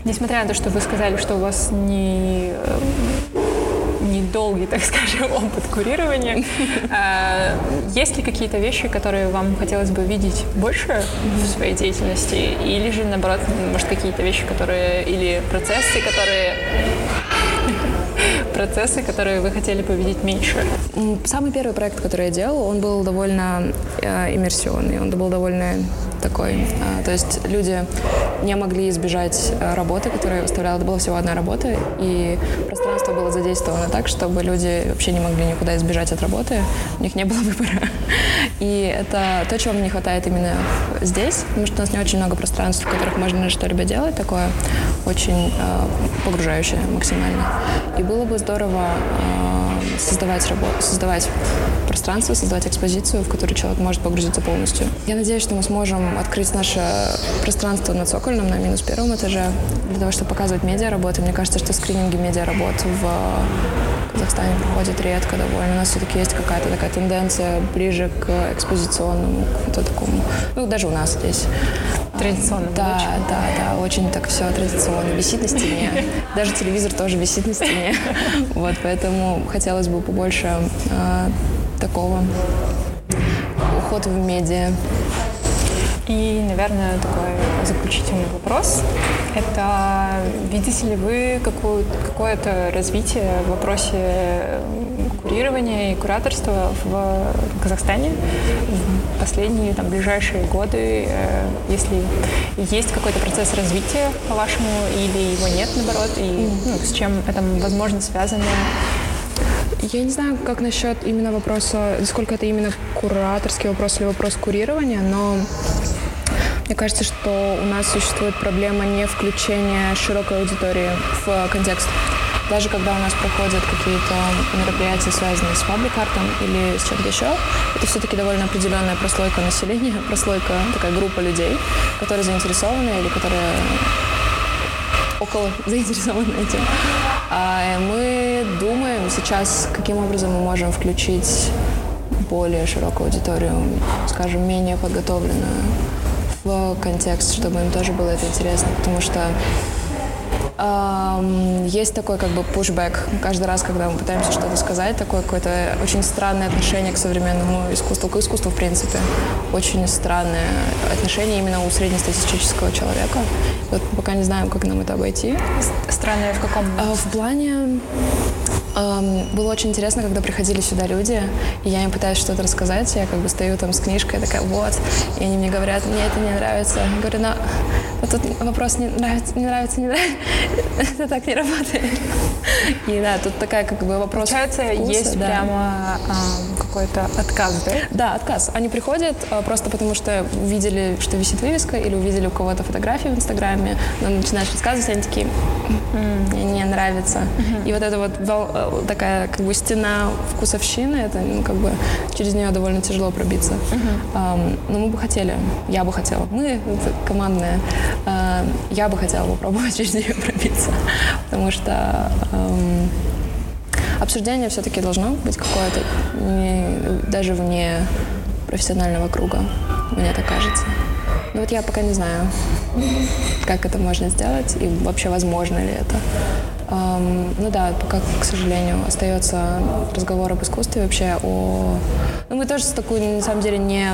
Несмотря на то, что вы сказали, что у вас не недолгий, так скажем, опыт курирования. А, есть ли какие-то вещи, которые вам хотелось бы видеть больше в своей деятельности? Или же, наоборот, может, какие-то вещи, которые... Или процессы, которые процессы, которые вы хотели бы видеть меньше? Самый первый проект, который я делала, он был довольно э, иммерсионный, он был довольно такой. Э, то есть люди не могли избежать э, работы, которую я выставляла. Это была всего одна работа, и пространство было задействовано так, чтобы люди вообще не могли никуда избежать от работы. У них не было выбора. И это то, чего мне не хватает именно здесь, потому что у нас не очень много пространств, в которых можно что-либо делать такое, очень э, погружающее максимально. И было бы здорово э, создавать, работу, создавать пространство, создавать экспозицию, в которую человек может погрузиться полностью. Я надеюсь, что мы сможем открыть наше пространство на цокольном, на минус первом этаже, для того, чтобы показывать медиа-работы. Мне кажется, что скрининги медиа-работ в Казахстане проходят редко довольно. У нас все-таки есть какая-то такая тенденция ближе к экспозиционному, к такому, ну, даже у нас здесь. Традиционно. Да, да, да, очень так все традиционно. Висит на стене. Даже телевизор тоже висит на стене. Вот, поэтому хотелось бы побольше э, такого ухода в медиа. И, наверное, такой заключительный вопрос. Это видите ли вы какое-то развитие в вопросе курирования и кураторства в Казахстане в последние там, ближайшие годы? Э, если есть какой-то процесс развития, по-вашему, или его нет, наоборот, и ну, с чем это, возможно, связано? Я не знаю, как насчет именно вопроса, сколько это именно кураторский вопрос или вопрос курирования, но мне кажется, что у нас существует проблема не включения широкой аудитории в контекст. Даже когда у нас проходят какие-то мероприятия, связанные с паблик-артом или с чем-то еще, это все-таки довольно определенная прослойка населения, прослойка, такая группа людей, которые заинтересованы или которые около заинтересованы этим. А мы думаем сейчас, каким образом мы можем включить более широкую аудиторию, скажем, менее подготовленную в контекст, чтобы им тоже было это интересно, потому что эм, есть такой как бы пушбэк каждый раз, когда мы пытаемся что-то сказать, такое какое-то очень странное отношение к современному искусству, к искусству в принципе. Очень странное отношение именно у среднестатистического человека. Вот пока не знаем, как нам это обойти. Странное в каком? Э, в плане было очень интересно, когда приходили сюда люди, и я им пытаюсь что-то рассказать, я как бы стою там с книжкой, такая, вот, и они мне говорят, мне это не нравится. Я говорю, но вот тут вопрос не нравится, не нравится, не нравится. это так не работает. И да, тут такая как бы вопрос Получается, вкуса, есть да. прямо э, какой-то отказ, да? Да, отказ. Они приходят э, просто потому, что увидели, что висит вывеска, или увидели у кого-то фотографии в Инстаграме, но начинаешь рассказывать, они такие, мне не нравится. И вот это вот э, такая как бы стена вкусовщины, это ну, как бы через нее довольно тяжело пробиться. Но мы бы хотели, я бы хотела, мы командная, uh, я бы хотела попробовать через нее пробиться, потому что обсуждение все-таки должно быть какое-то, даже вне профессионального круга, мне так кажется. Но вот я пока не знаю, как это можно сделать и вообще возможно ли это. Um, ну да, пока, к сожалению, остается разговор об искусстве вообще о... Ну мы тоже с такой, на самом деле, не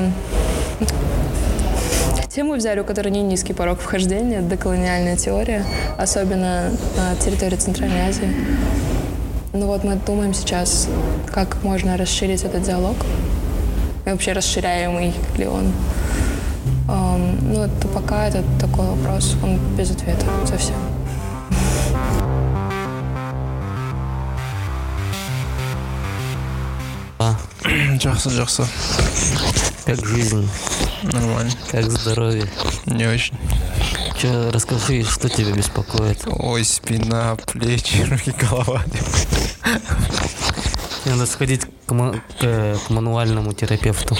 тему взяли, у которой не низкий порог вхождения, деколониальная теория, особенно на территории Центральной Азии. Ну вот мы думаем сейчас, как можно расширить этот диалог. И вообще расширяемый ли он. Um, ну, это пока это такой вопрос, он без ответа совсем. А. Жақсы, жақсы. Как жизнь? Нормально. Как здоровье? Не очень. Че, расскажи, что тебя беспокоит? Ой, спина, плечи, руки, голова. Надо сходить к, к- к мануальному терапевту.